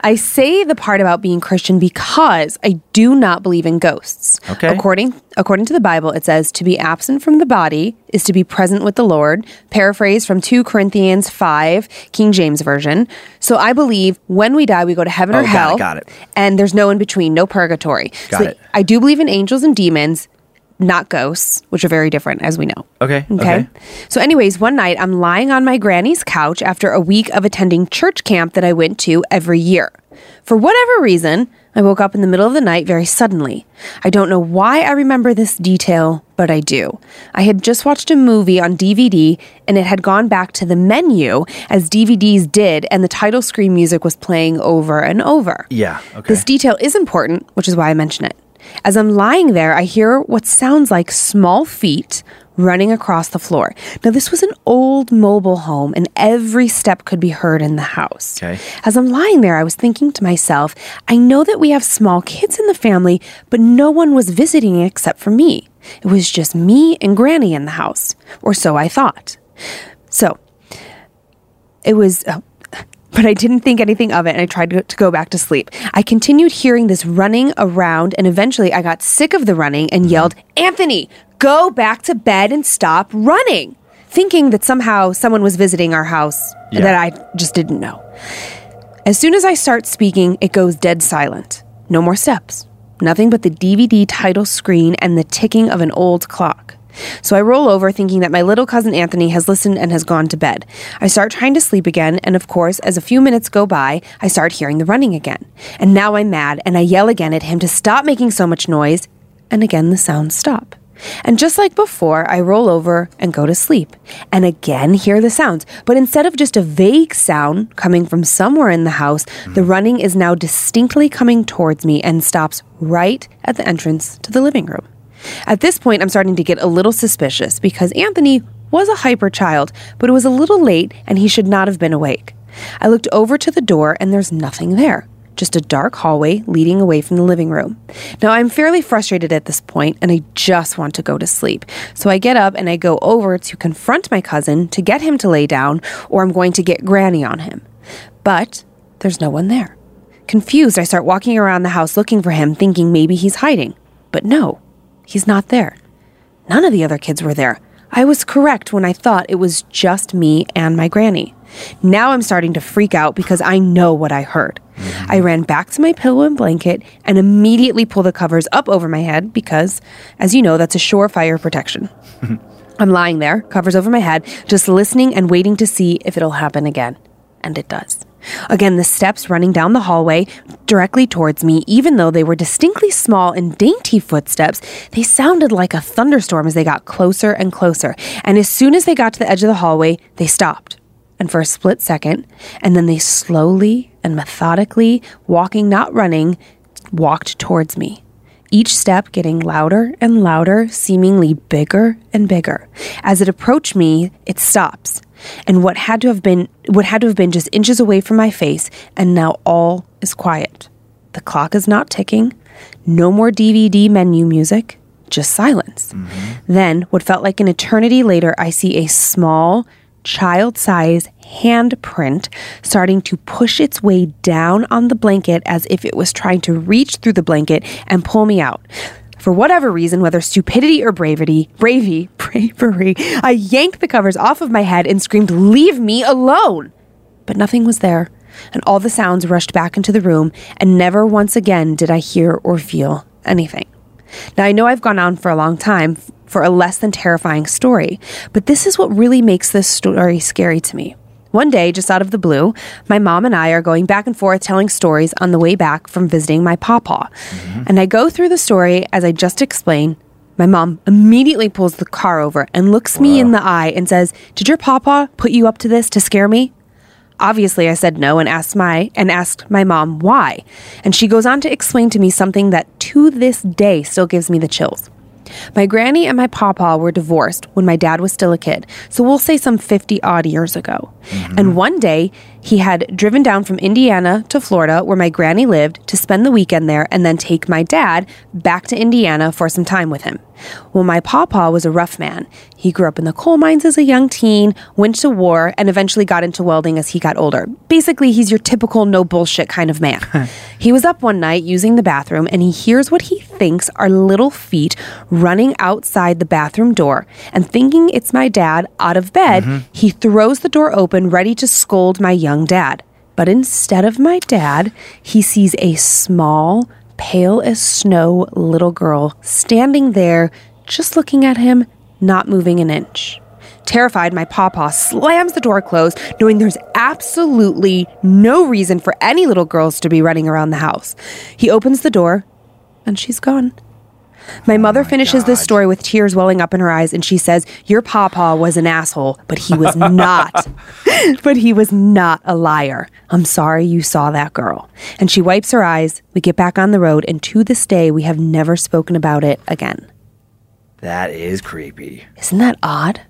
I say the part about being Christian because I do not believe in ghosts. Okay. According according to the Bible, it says to be absent from the body is to be present with the Lord. Paraphrase from 2 Corinthians 5, King James version. So I believe when we die we go to heaven Oh, or got it, hell. got it. And there's no in between, no purgatory. Got so it. I do believe in angels and demons, not ghosts, which are very different as we know. Okay. Okay. Okay. So, anyways, one night I'm lying on my granny's couch after a week of attending church camp that I went to every year. For whatever reason, I woke up in the middle of the night very suddenly. I don't know why I remember this detail, but I do. I had just watched a movie on DVD and it had gone back to the menu as DVDs did, and the title screen music was playing over and over. Yeah. Okay. This detail is important, which is why I mention it. As I'm lying there, I hear what sounds like small feet running across the floor. Now, this was an old mobile home, and every step could be heard in the house. Okay. As I'm lying there, I was thinking to myself, I know that we have small kids in the family, but no one was visiting except for me. It was just me and Granny in the house, or so I thought. So, it was. Uh, but I didn't think anything of it and I tried to, go back to sleep. I continued hearing this running around and eventually I got sick of the running and mm-hmm. yelled, Anthony, go back to bed and stop running, thinking that somehow someone was visiting our house Yeah. that I just didn't know. As soon as I start speaking, it goes dead silent. No more steps. Nothing but the DVD title screen and the ticking of an old clock. So I roll over thinking that my little cousin Anthony has listened and has gone to bed. I start trying to sleep again, and of course, as a few minutes go by, I start hearing the running again. And now I'm mad, and I yell again at him to stop making so much noise, and again the sounds stop. And just like before, I roll over and go to sleep, and again hear the sounds. But instead of just a vague sound coming from somewhere in the house, hmm. the running is now distinctly coming towards me and stops right at the entrance to the living room. At this point, I'm starting to get a little suspicious because Anthony was a hyper child, but it was a little late and he should not have been awake. I looked over to the door and there's nothing there, just a dark hallway leading away from the living room. Now, I'm fairly frustrated at this point and I just want to go to sleep. So I get up and I go over to confront my cousin to get him to lay down, or I'm going to get Granny on him. But there's no one there. Confused, I start walking around the house looking for him, thinking maybe he's hiding. But no, he's not there. None of the other kids were there. I was correct when I thought it was just me and my granny. Now I'm starting to freak out because I know what I heard. I mm-hmm. ran back to my pillow and blanket and immediately pulled the covers up over my head because, as you know, that's a surefire protection. I'm lying there, covers over my head, just listening and waiting to see if it'll happen again. And it does. Again, the steps running down the hallway directly towards me, even though they were distinctly small and dainty footsteps, they sounded like a thunderstorm as they got closer and closer. And as soon as they got to the edge of the hallway, they stopped. And for a split second, and then they slowly and methodically, walking, not running, walked towards me each step getting louder and louder, seemingly bigger and bigger. As it approached me, it stops. And what had to have been what had to have been just inches away from my face, and now all is quiet. The clock is not ticking, no more DVD menu music, just silence. Mm-hmm. Then, what felt like an eternity later, I see a small, child size handprint starting to push its way down on the blanket as if it was trying to reach through the blanket and pull me out. For whatever reason, whether stupidity or bravery, bravery, bravery, I yanked the covers off of my head and screamed, Leave me alone! But nothing was there, and all the sounds rushed back into the room, and never once again did I hear or feel anything. Now, I know I've gone on for a long time for a less than terrifying story, but this is what really makes this story scary to me. One day, just out of the blue, my mom and I are going back and forth telling stories on the way back from visiting my pawpaw. Mm-hmm. And I go through the story as I just explained. My mom immediately pulls the car over and looks me in the eye and says, Did your papa put you up to this to scare me? Obviously, I said no and asked my and asked my mom why. And she goes on to explain to me something that to this day still gives me the chills. My granny and my papa were divorced when my dad was still a kid, so we'll say some 50 odd years ago. Mm-hmm. And one day, he had driven down from Indiana to Florida, where my granny lived, to spend the weekend there and then take my dad back to Indiana for some time with him. Well, my papa was a rough man. He grew up in the coal mines as a young teen, went to war, and eventually got into welding as he got older. Basically, he's your typical no bullshit kind of man. he was up one night using the bathroom and he hears what he thinks are little feet running outside the bathroom door. And thinking it's my dad out of bed, mm-hmm. he throws the door open, ready to scold my young dad. But instead of my dad, he sees a small, pale as snow little girl standing there, just looking at him, not moving an inch. Terrified, my papa slams the door closed, knowing there's absolutely no reason for any little girls to be running around the house. He opens the door, and she's gone. My mother finishes this story with tears welling up in her eyes, and she says, Your papa was an asshole, but he was not. but he was not a liar. I'm sorry you saw that girl. And she wipes her eyes. We get back on the road, and to this day, we have never spoken about it again. That is creepy. Isn't that odd?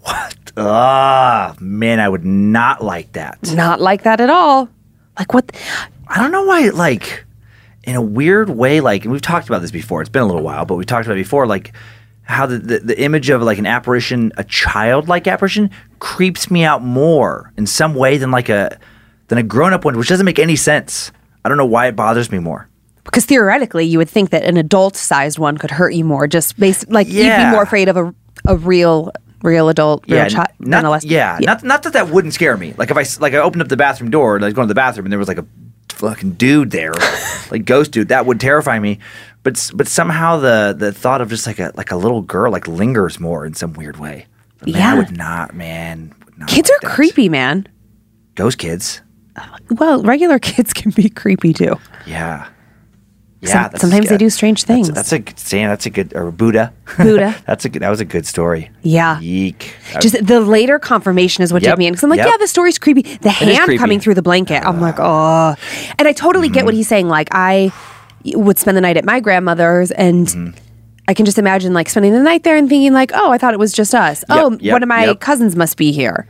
What? Ah, man, I would not like that. Not like that at all. Like, what? I don't know why, like, in a weird way, like, and we've talked about this before. It's been a little while, but we talked about it before, like, how the, the, the image of like an apparition, a childlike apparition, creeps me out more in some way than like a than a grown up one, which doesn't make any sense. I don't know why it bothers me more. Because theoretically, you would think that an adult sized one could hurt you more, just based, like, you'd be more afraid of a, a real, real adult, real yeah, child, not, nonetheless. yeah, not not that that wouldn't scare me. Like if I like I opened up the bathroom door and I was going to the bathroom and there was like a fucking dude there, like ghost dude, that would terrify me. But but somehow the the thought of just like a like a little girl like lingers more in some weird way. But man, Yeah. I would not, man. would not Kids like are that. creepy, man. Ghost kids, uh, Well, regular kids can be creepy too. yeah. Some- Yeah, that's sometimes they do strange things. That's, a good saying. That's a good or Buddha. Buddha. that's a good. That was a good story. Yeah. Yeek. Just the later confirmation is what Yep, took me in because I'm like, yep. yeah, the story's creepy. The hand coming through the blanket, I'm like, oh. And I totally get what Mm-hmm. he's saying. Like, I would spend the night at my grandmother's, and Mm-hmm. I can just imagine like spending the night there and thinking like, oh, I thought it was just us. oh, yep, one of my cousins must be here.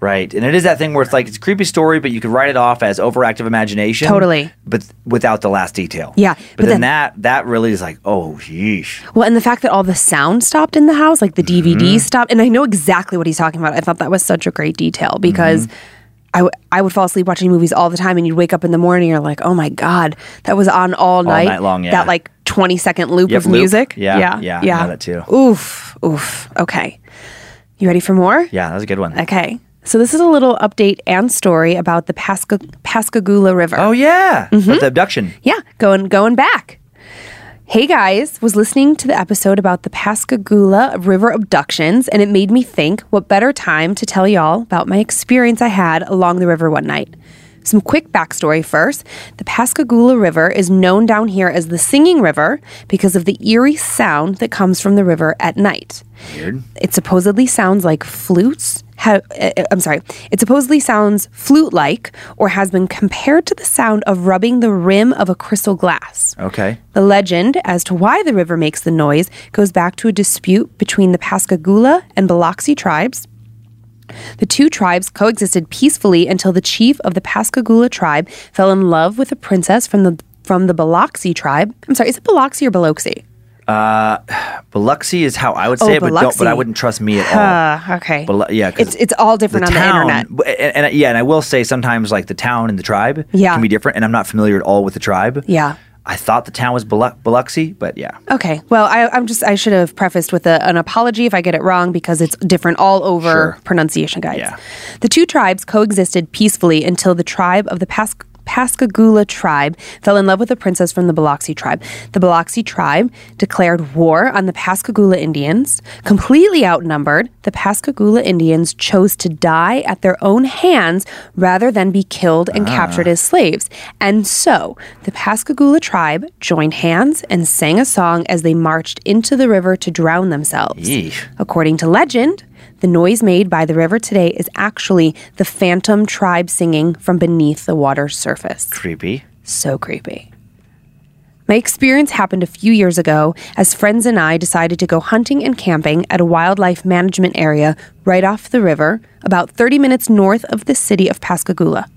Right. And it is that thing where it's like it's a creepy story, but you could write it off as overactive imagination. Totally. But without the last detail. Yeah, But, but then, then- that that really is like, oh yeesh. Well, and the fact that all the sound stopped in the house, like the Mm-hmm. DVD stopped, and I know exactly what he's talking about. I thought that was such a great detail because Mm-hmm. I, w- I would fall asleep watching movies all the time, and you'd wake up in the morning, you're like, oh my God, that was on all, night. night long, yeah. That like 20 second loop Yep, of loop. music. Yeah, Yeah. yeah, I Yeah. know that too. Oof. Oof. Okay. You ready for more? Yeah, that was a good one. Okay. So this is a little update and story about the Pasca- Pascagoula River. Oh yeah. Mm-hmm. The abduction. Yeah, going going back. Hey guys, was listening to the episode about the Pascagoula River abductions, and it made me think what better time to tell y'all about my experience I had along the river one night. Some quick backstory first. The Pascagoula River is known down here as the Singing River because of the eerie sound that comes from the river at night. Weird. It supposedly sounds like flutes. Ha- uh, I'm sorry. It supposedly sounds flute like or has been compared to the sound of rubbing the rim of a crystal glass. Okay. The legend as to why the river makes the noise goes back to a dispute between the Pascagoula and Biloxi tribes. The two tribes coexisted peacefully until the chief of the Pascagoula tribe fell in love with a princess from the from the Biloxi tribe. I'm sorry, is it Biloxi or Biloxi? Biloxi is how I would Oh, say it, but don't, but I wouldn't trust me at all. Uh, okay. Bilo- yeah, it's it's all different on the internet. and, and yeah, and I will say sometimes like the town and the tribe Yeah. can be different, and I'm not familiar at all with the tribe. Yeah. I thought the town was Biloxi, but yeah. Okay. Well, I, I'm just I should have prefaced with a, an apology if I get it wrong because it's different all over Sure. pronunciation guides. Yeah. The two tribes coexisted peacefully until the tribe of the Pas- Pascagoula tribe fell in love with a princess from the Biloxi tribe. The Biloxi tribe declared war on the Pascagoula Indians. Completely outnumbered, the Pascagoula Indians chose to die at their own hands rather than be killed and captured as slaves. And so, the Pascagoula tribe joined hands and sang a song as they marched into the river to drown themselves. Yeesh. According to legend, the noise made by the river today is actually the phantom tribe singing from beneath the water's surface. Creepy. So creepy. My experience happened a few years ago as friends and I decided to go hunting and camping at a wildlife management area right off the river, about 30 minutes north of the city of Pascagoula.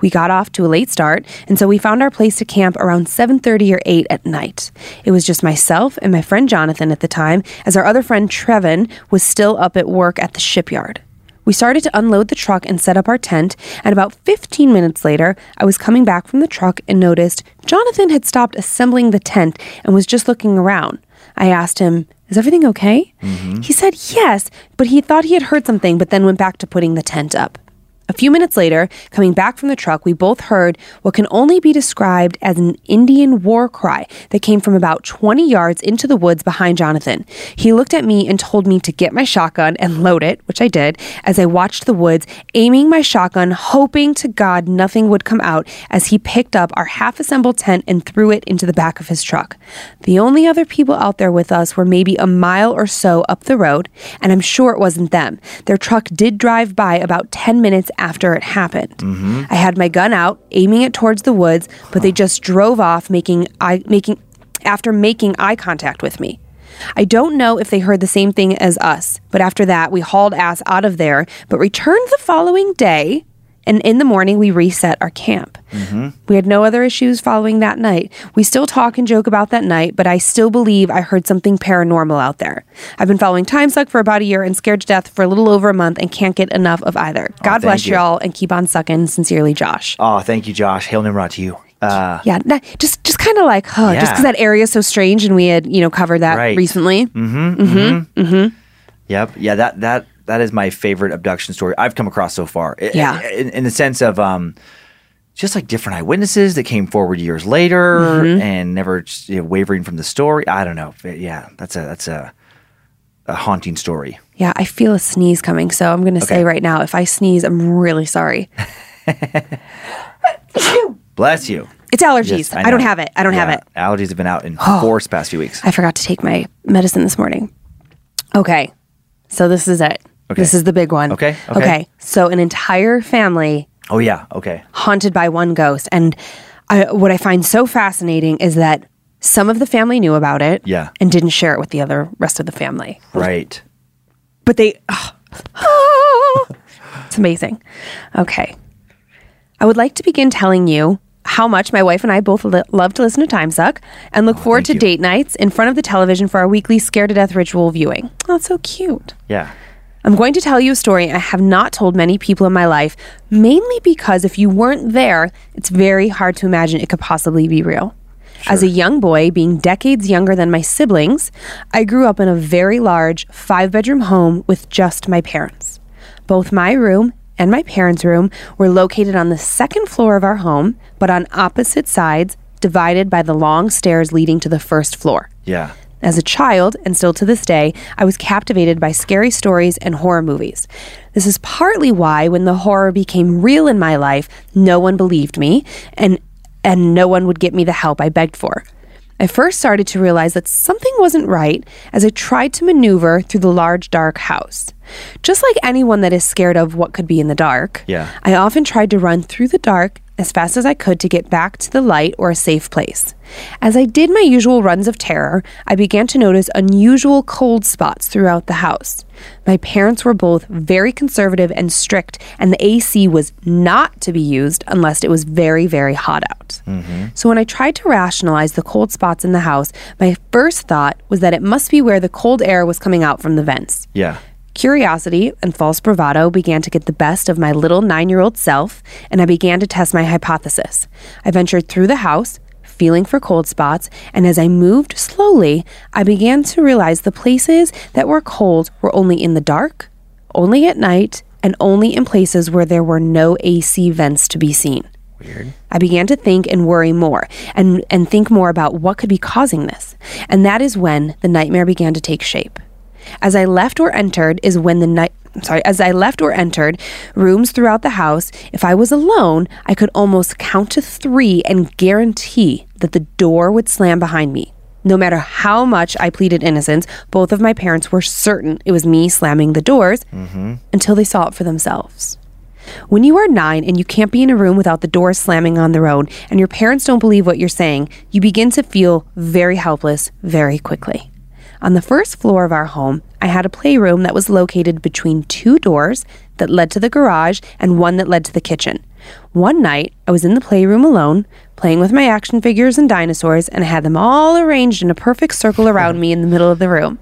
We got off to a late start, and so we found our place to camp around 7:30 or 8 at night. It was just myself and my friend Jonathan at the time, as our other friend Trevin was still up at work at the shipyard. We started to unload the truck and set up our tent, and about 15 minutes later, I was coming back from the truck and noticed Jonathan had stopped assembling the tent and was just looking around. I asked him, Is everything okay? Mm-hmm. He said yes, but he thought he had heard something, but then went back to putting the tent up. A few minutes later, coming back from the truck, we both heard what can only be described as an Indian war cry that came from about 20 yards into the woods behind Jonathan. He looked at me and told me to get my shotgun and load it, which I did, as I watched the woods, aiming my shotgun, hoping to God nothing would come out as he picked up our half assembled tent and threw it into the back of his truck. The only other people out there with us were maybe a mile or so up the road, and I'm sure it wasn't them. Their truck did drive by about 10 minutes after it happened. Mm-hmm. I had my gun out, aiming it towards the woods, but they just drove off, making eye, making after making eye contact with me. I don't know if they heard the same thing as us, but after that, we hauled ass out of there, but returned the following day. And in the morning, we reset our camp. We had no other issues following that night. We still talk and joke about that night, but I still believe I heard something paranormal out there. I've been following Time Suck for about a year and scared to death for a little over a month and can't get enough of either. God thank bless you. y'all and keep on sucking. Sincerely, Josh. Oh, thank you, Josh. Hail Nimrod to you. Uh, Yeah, nah, just just kind of like, huh, just because that area is so strange and we had you know covered that Right. recently. Mm-hmm, mm-hmm. Mm-hmm. Yep. Yeah. That that that is my favorite abduction story I've come across so far. Yeah. In, in the sense of um, just like different eyewitnesses that came forward years later Mm-hmm. and never you know, wavering from the story. I don't know. Yeah, that's a that's a a haunting story. Yeah, I feel a sneeze coming, so I'm going to say right now, if I sneeze, I'm really sorry. Bless you. It's allergies. Yes, I, don't have it. I don't have it. Oh. Allergies have been out in force past few weeks. I forgot to take my medicine this morning. Okay, so this is it. Okay. This is the big one. Okay, okay. Okay. So an entire family Oh yeah. Okay. haunted by one ghost, and I, what I find so fascinating is that some of the family knew about it. Yeah. And didn't share it with the other rest of the family. Right. but they oh it's amazing okay i would like to begin telling you how much my wife and i both li- love to listen to time suck and look oh, forward to Oh, you. date nights in front of the television for our weekly scared to death ritual viewing oh, that's so cute Yeah. I'm going to tell you a story i have not told many people in my life mainly because if you weren't there it's very hard to imagine it could possibly be real as a young boy, being decades younger than my siblings, I grew up in a very large five bedroom home with just my parents. Both my room and my parents' room were located on the second floor of our home, but on opposite sides, divided by the long stairs leading to the first floor. Yeah. As a child, and still to this day, I was captivated by scary stories and horror movies. This is partly why, when the horror became real in my life, no one believed me, and and no one would get me the help I begged for. I first started to realize that something wasn't right as I tried to maneuver through the large dark house. Just like anyone that is scared of what could be in the dark, Yeah. I often tried to run through the dark as fast as I could to get back to the light or a safe place. As I did my usual runs of terror, I began to notice unusual cold spots throughout the house. My parents were both very conservative and strict, and the AC was not to be used unless it was very, very hot out. Mm-hmm. So when I tried to rationalize the cold spots in the house, my first thought was that it must be where the cold air was coming out from the vents. Yeah. Curiosity and false bravado began to get the best of my little nine year old self, and I began to test my hypothesis. I ventured through the house, feeling for cold spots, and as I moved slowly, I began to realize the places that were cold were only in the dark, only at night, and only in places where there were no AC vents to be seen. Weird. I began to think and worry more and, and think more about what could be causing this. And that is when the nightmare began to take shape. As I left or entered is when the night sorry, as I left or entered rooms throughout the house, if I was alone, I could almost count to 3 and guarantee that the door would slam behind me. No matter how much I pleaded innocence, both of my parents were certain it was me slamming the doors mm-hmm. until they saw it for themselves. When you are nine and you can't be in a room without the doors slamming on their own, and your parents don't believe what you're saying, you begin to feel very helpless very quickly. On the first floor of our home, I had a playroom that was located between two doors that led to the garage and one that led to the kitchen. One night, I was in the playroom alone, playing with my action figures and dinosaurs, and I had them all arranged in a perfect circle around me in the middle of the room.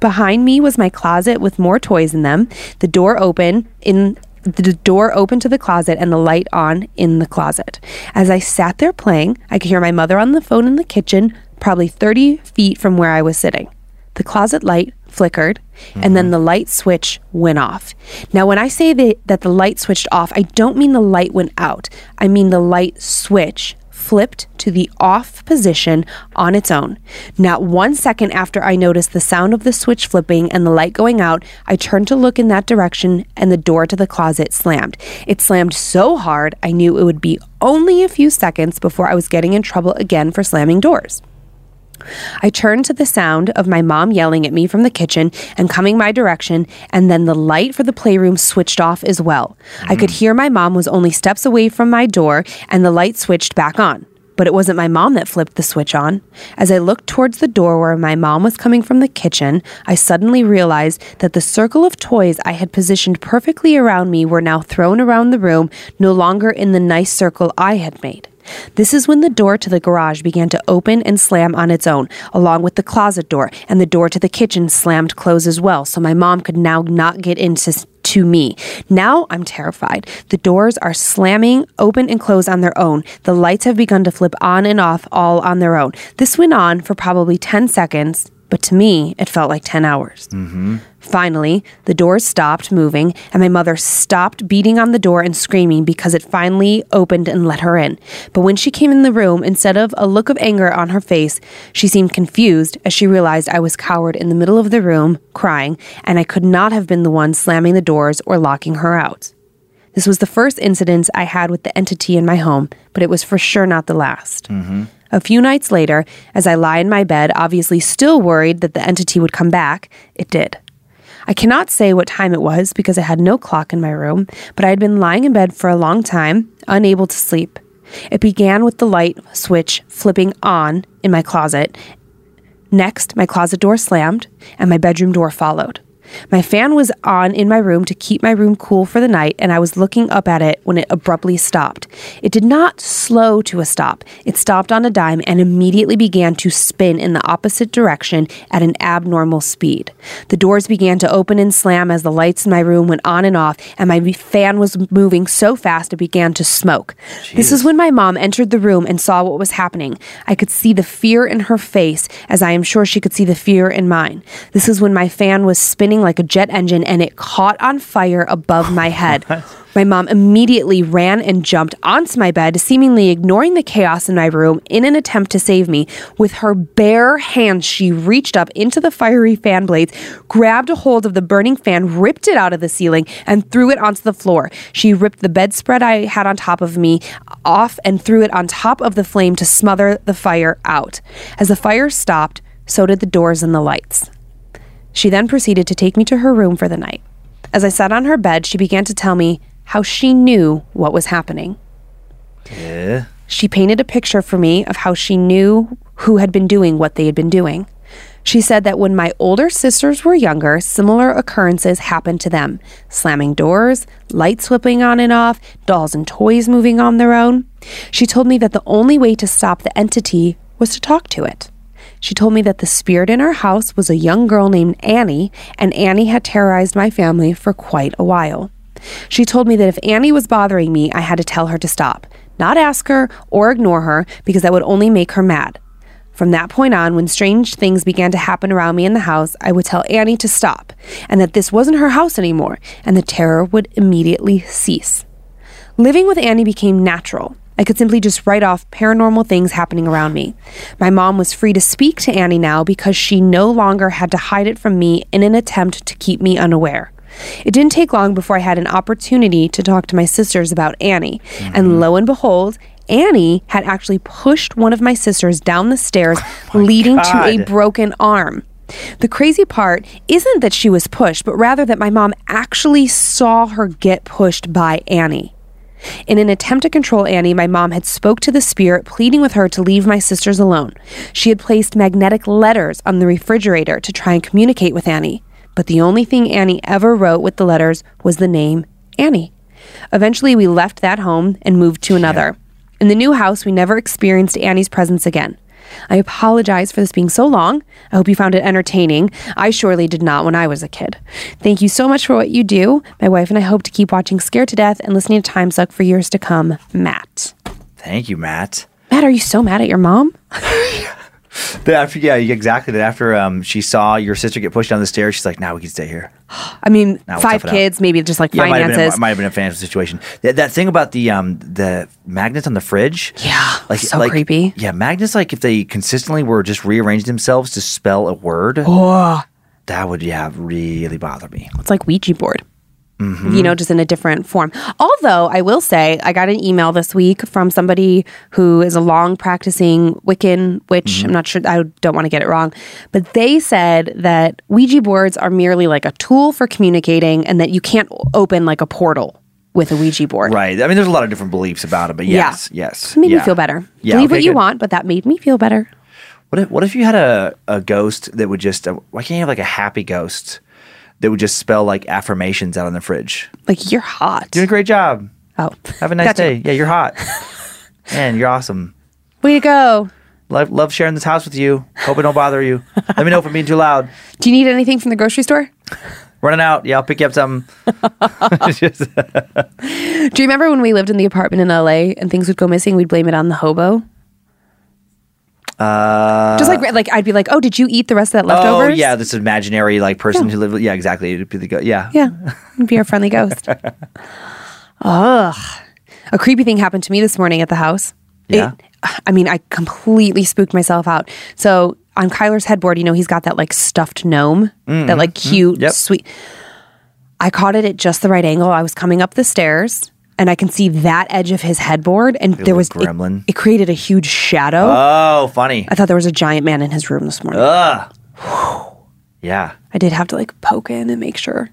Behind me was my closet with more toys in them, the door open in the door open to the closet and the light on in the closet. As I sat there playing, I could hear my mother on the phone in the kitchen, probably 30 feet from where I was sitting. The closet light flickered, and then mm-hmm. the light switch went off. Now, when I say that, that the light switched off, I don't mean the light went out. I mean the light switch flipped to the off position on its own. Not one second after I noticed the sound of the switch flipping and the light going out, I turned to look in that direction and the door to the closet slammed. It slammed so hard, I knew it would be only a few seconds before I was getting in trouble again for slamming doors. I turned to the sound of my mom yelling at me from the kitchen and coming my direction, and then the light for the playroom switched off as well. I could hear my mom was only steps away from my door, and the light switched back on. But it wasn't my mom that flipped the switch on. As I looked towards the door where my mom was coming from the kitchen, I suddenly realized that the circle of toys I had positioned perfectly around me were now thrown around the room, no longer in the nice circle I had made. This is when the door to the garage began to open and slam on its own, along with the closet door, and the door to the kitchen slammed close as well, so my mom could now not get into to me. Now I'm terrified. The doors are slamming open and close on their own. The lights have begun to flip on and off all on their own. This went on for probably 10 seconds, but to me, it felt like 10 hours. Mm-hmm. Finally, the doors stopped moving, and my mother stopped beating on the door and screaming because it finally opened and let her in. But when she came in the room, instead of a look of anger on her face, she seemed confused as she realized I was cowered in the middle of the room, crying, and I could not have been the one slamming the doors or locking her out. This was the first incident I had with the entity in my home, but it was for sure not the last. Mm-hmm. A few nights later, as I lie in my bed, obviously still worried that the entity would come back, it did. I cannot say what time it was because I had no clock in my room, but I had been lying in bed for a long time, unable to sleep. It began with the light switch flipping on in my closet. Next, my closet door slammed and my bedroom door followed. My fan was on in my room to keep my room cool for the night, and I was looking up at it when it abruptly stopped. It did not slow to a stop. It stopped on a dime and immediately began to spin in the opposite direction at an abnormal speed. The doors began to open and slam as the lights in my room went on and off, and my fan was moving so fast it began to smoke. This is when my mom entered the room and saw what was happening. I could see the fear in her face, as I am sure she could see the fear in mine. This is when my fan was spinning like a jet engine and it caught on fire above my head. My mom immediately ran and jumped onto my bed, seemingly ignoring the chaos in my room in an attempt to save me. With her bare hands, she reached up into the fiery fan blades, grabbed a hold of the burning fan, ripped it out of the ceiling, and threw it onto the floor. She ripped the bedspread I had on top of me off and threw it on top of the flame to smother the fire out. As the fire stopped, so did the doors and the lights. She then proceeded to take me to her room for the night. As I sat on her bed, she began to tell me how she knew what was happening. Yeah. She painted a picture for me of how she knew who had been doing what they had been doing. She said that when my older sisters were younger, similar occurrences happened to them slamming doors, lights flipping on and off, dolls and toys moving on their own. She told me that the only way to stop the entity was to talk to it. She told me that the spirit in our house was a young girl named Annie, and Annie had terrorized my family for quite a while. She told me that if Annie was bothering me, I had to tell her to stop, not ask her or ignore her, because that would only make her mad. From that point on, when strange things began to happen around me in the house, I would tell Annie to stop, and that this wasn't her house anymore, and the terror would immediately cease. Living with Annie became natural. I could simply just write off paranormal things happening around me. My mom was free to speak to Annie now because she no longer had to hide it from me in an attempt to keep me unaware. It didn't take long before I had an opportunity to talk to my sisters about Annie, and mm-hmm. lo and behold, Annie had actually pushed one of my sisters down the stairs, oh leading to a broken arm. The crazy part isn't that she was pushed, but rather that my mom actually saw her get pushed by Annie. In an attempt to control Annie, my mom had spoke to the spirit, pleading with her to leave my sisters alone. She had placed magnetic letters on the refrigerator to try and communicate with Annie, but the only thing Annie ever wrote with the letters was the name Annie. Eventually, we left that home and moved to another. In the new house, we never experienced Annie's presence again. I apologize for this being so long. I hope you found it entertaining. I surely did not when I was a kid. Thank you so much for what you do. My wife and I hope to keep watching Scared to Death and listening to Time Suck for years to come. Matt. Thank you, Matt. Matt, are you so mad at your mom? That after, yeah, exactly. That after um, she saw your sister get pushed down the stairs, she's like, "Now we can stay here." I mean, five kids, maybe just like Yeah, it might have, been a, might have been a financial situation. That, that thing about the um the magnets on the fridge. Yeah, like so creepy. Yeah, magnets like if they consistently were just rearranged themselves to spell a word, oh, that would yeah really bother me. it's like Ouija board. Mm-hmm. You know, just in a different form. Although I will say, I got an email this week from somebody who is a long practicing Wiccan, which Mm-hmm. I'm not sure, I don't want to get it wrong, but they said that Ouija boards are merely like a tool for communicating and that you can't open like a portal with a Ouija board. Right. I mean, there's a lot of different beliefs about it, but Yeah. yes, yes, It made yeah. me feel better. Yeah, Believe okay, what you good. want, but that made me feel better. What if, what if you had a, a ghost that would just, uh, why can't you have like a happy ghost that would just spell like affirmations out on the fridge? Like, you're hot. Doing a great job. oh, Have a nice Gotcha. day. Yeah, you're hot. Man, you're awesome. Way to go. Love, love sharing this house with you. Hope it don't bother you. Let me know if I'm being too loud. Do you need anything from the grocery store? Running out. Yeah, I'll pick you up something. Do you remember when we lived in the apartment in LA and things would go missing? We'd blame it on the hobo. Uh, Just like like I'd be like, oh, did you eat the rest of that oh leftovers? yeah, this imaginary like person Yeah. who lived. Yeah, exactly. It'd be the go- yeah. yeah, It'd be our friendly ghost. Ugh, a creepy thing happened to me this morning at the house. It- Yeah? I mean, I completely spooked myself out. So on Kyler's headboard, you know, he's got that like stuffed gnome, that like cute, Mm-hmm. Yep. sweet. I caught it at just the right angle. I was coming up the stairs and I can see that edge of his headboard, and there was it- gremlin. It, created a huge shadow. Oh, funny. I thought there was a giant man in his room this morning. Ugh. Yeah. I did have to like poke in and make sure.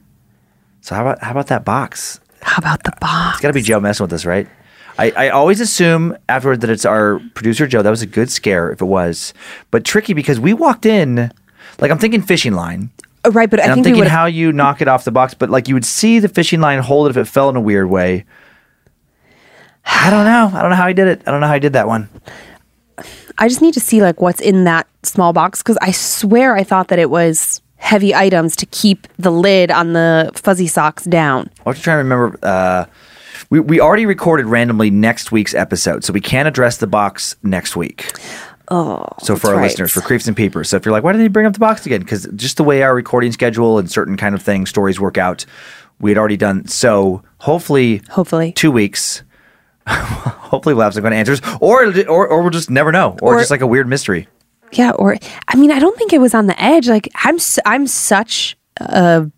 So how about how about that box? How about the box? It's got to be Joe messing with us, right? I, I always assume afterward that it's our producer Joe. That was a good scare if it was, but tricky because we walked in, like I'm thinking fishing line, Uh, right, but I think we thinking how you knock it off the box, but like you would see the fishing line hold it if it fell in a weird way. I don't know. I don't know how he did it. I don't know how he did that one. I just need to see like what's in that small box because I swear I thought that it was heavy items to keep the lid on the fuzzy socks down. I was trying to remember. Uh, we we already recorded randomly next week's episode, so we can't address the box next week. Oh, So for our right. listeners, for creeps and peepers. So if you're like, why did they bring up the box again? Because just the way our recording schedule and certain kind of things, stories work out, we had already done. So hopefully, Hopefully. two weeks. hopefully we'll have some good answers, or or or we'll just never know, or, Or- just like a weird mystery. Yeah, or I mean, I don't think it was on the edge. Like I'm, I'm such a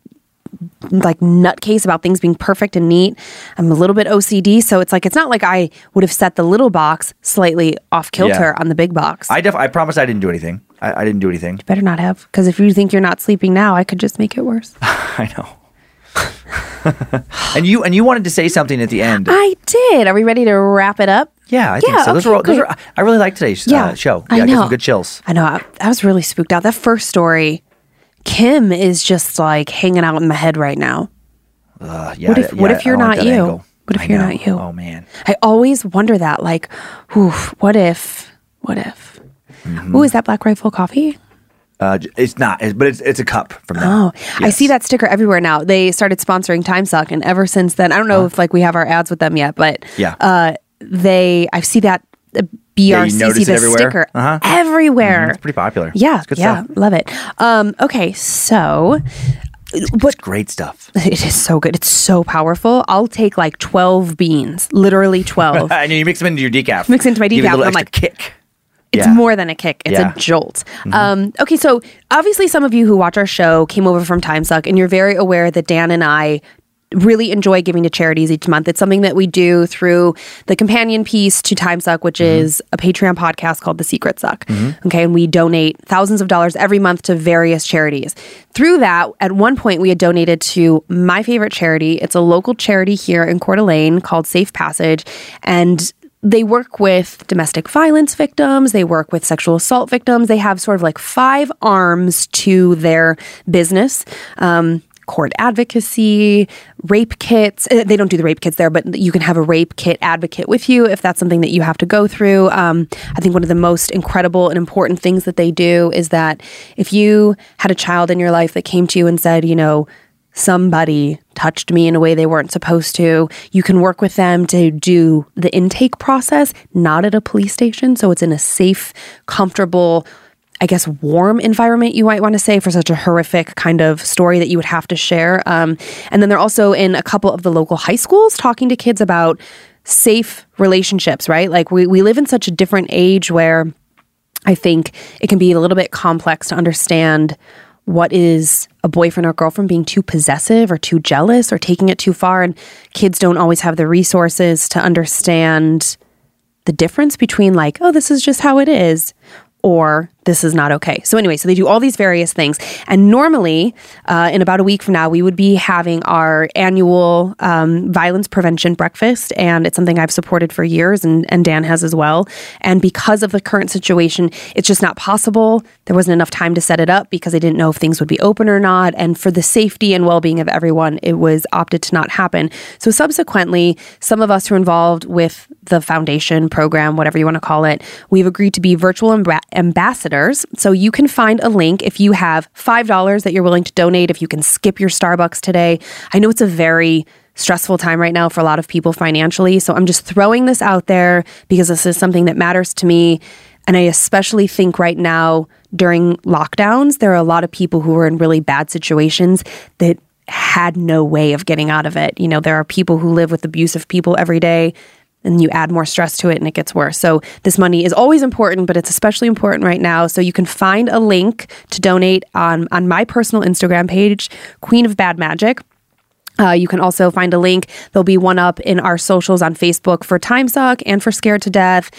like nutcase about things being perfect and neat. I'm a little bit OCD, so it's like it's not like I would have set the little box slightly off kilter Yeah. on the big box. I def- I promise I didn't do anything. I, I didn't do anything. Better not have, because if you think you're not sleeping now, I could just make it worse. I know. and you and you wanted to say something at the end. I did. Are we ready to wrap it up? Yeah, I think Yeah, so. Those okay, are all, those are. I really like today's Yeah, uh, show. I Yeah, get know. some good chills. I know. I, I was really spooked out. That first story, Kim is just like hanging out in my head right now. Uh, yeah, What if- yeah, what if you're not that you? angle. What if I you're know. not you? Oh man. I always wonder that. Like, oof, what if? What if? Mm-hmm. Ooh, is that Black Rifle coffee? Uh, it's not, it's- but it's it's a cup from them. Oh, I see that sticker everywhere now. They started sponsoring Time Suck, and ever since then, I don't know if like we have our ads with them yet, but Yeah. uh, they I see that uh, Yeah, BRCC the everywhere? sticker Uh-huh. everywhere. It's pretty popular. Yeah, it's good yeah, stuff. love it. Um, okay, so but Great stuff. it is so good. It's so powerful. I'll take like twelve beans, literally twelve. and you mix them into your decaf. Mix into my decaf, a little I'm extra kick. It's Yeah. more than a kick. It's Yeah. Mm-hmm. a jolt. Um, okay, so obviously some of you who watch our show came over from Time Suck, and you're very aware that Dan and I really enjoy giving to charities each month. It's something that we do through the companion piece to Time Suck, which Mm-hmm. is a Patreon podcast called The Secret Suck. Okay, and we donate thousands of dollars every month to various charities. Through that, at one point we had donated to my favorite charity. It's a local charity here in Coeur d'Alene called Safe Passage, and they work with domestic violence victims, they work with sexual assault victims. They have sort of like five arms to their business. Um, court advocacy, rape kits. Uh, They don't do the rape kits there, but you can have a rape kit advocate with you if that's something that you have to go through. Um, I think one of the most incredible and important things that they do is that if you had a child in your life that came to you and said, you know, somebody touched me in a way they weren't supposed to. You can work with them to do the intake process, not at a police station. So it's in a safe, comfortable I guess, warm environment, you might want to say, for such a horrific kind of story that you would have to share. Um, and then they're also in a couple of the local high schools talking to kids about safe relationships, right? Like we, we live in such a different age where I think it can be a little bit complex to understand what is a boyfriend or girlfriend being too possessive or too jealous or taking it too far. And kids don't always have the resources to understand the difference between, like, oh, this is just how it is, or this is not okay. So, anyway, so they do all these various things. And normally, uh, in about a week from now, we would be having our annual um, violence prevention breakfast. And it's something I've supported for years, and, and Dan has as well. And because of the current situation, it's just not possible. There wasn't enough time to set it up because I didn't know if things would be open or not. And for the safety and well being of everyone, it was opted to not happen. So, subsequently, some of us who are involved with the foundation program, whatever you want to call it, we've agreed to be virtual amb- ambassadors ambassadors. So you can find a link if you have $5 that you're willing to donate, if you can skip your Starbucks today. I know it's a very stressful time right now for a lot of people financially. So I'm just throwing this out there because this is something that matters to me. And I especially think right now during lockdowns, there are a lot of people who are in really bad situations that had no way of getting out of it. You know, there are people who live with abusive people every day and you add more stress to it and it gets worse. So this money is always important, but it's especially important right now. So you can find a link to donate on on my personal Instagram page, Queen of Bad Magic. Uh, you can also find a link. There'll be one up in our socials on Facebook for Time Suck and for Scared to Death.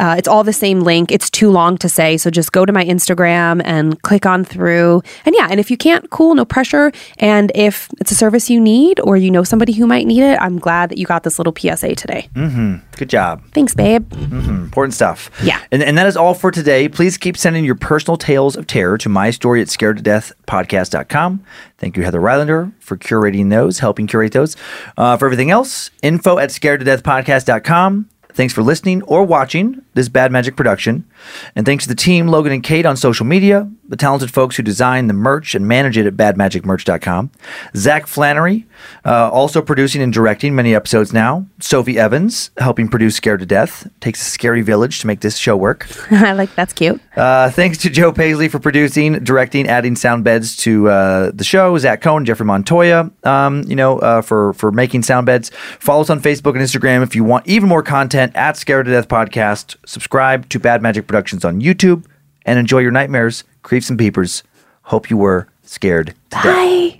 Uh, it's all the same link. It's too long to say, so just go to my Instagram and click on through. And yeah, and if you can't, cool, no pressure. And if it's a service you need or you know somebody who might need it, I'm glad that you got this little PSA today. Mm-hmm. Good job. Thanks, babe. Mm-hmm. Important stuff. Yeah. And, and that is all for today. Please keep sending your personal tales of terror to my story at scared to death podcast.com. Thank you, Heather Rylander, for curating those, helping curate those. Uh, for everything else, info at scared to death podcast.com. Thanks for listening or watching this Bad Magic production. And thanks to the team, Logan and Kate on social media, the talented folks who design the merch and manage it at badmagicmerch.com. Zach Flannery, uh, also producing and directing many episodes now. Sophie Evans, helping produce Scared to Death. Takes a scary village to make this show work. I like that's cute. Uh, thanks to Joe Paisley for producing, directing, adding sound beds to uh, the show. Zach Cohn, Jeffrey Montoya, um, you know, uh, for for making sound beds. Follow us on Facebook and Instagram if you want even more content at Scared to Death Podcast. Subscribe to Bad Magic Productions on YouTube and enjoy your nightmares, creeps and peepers. Hope you were scared to death. Bye.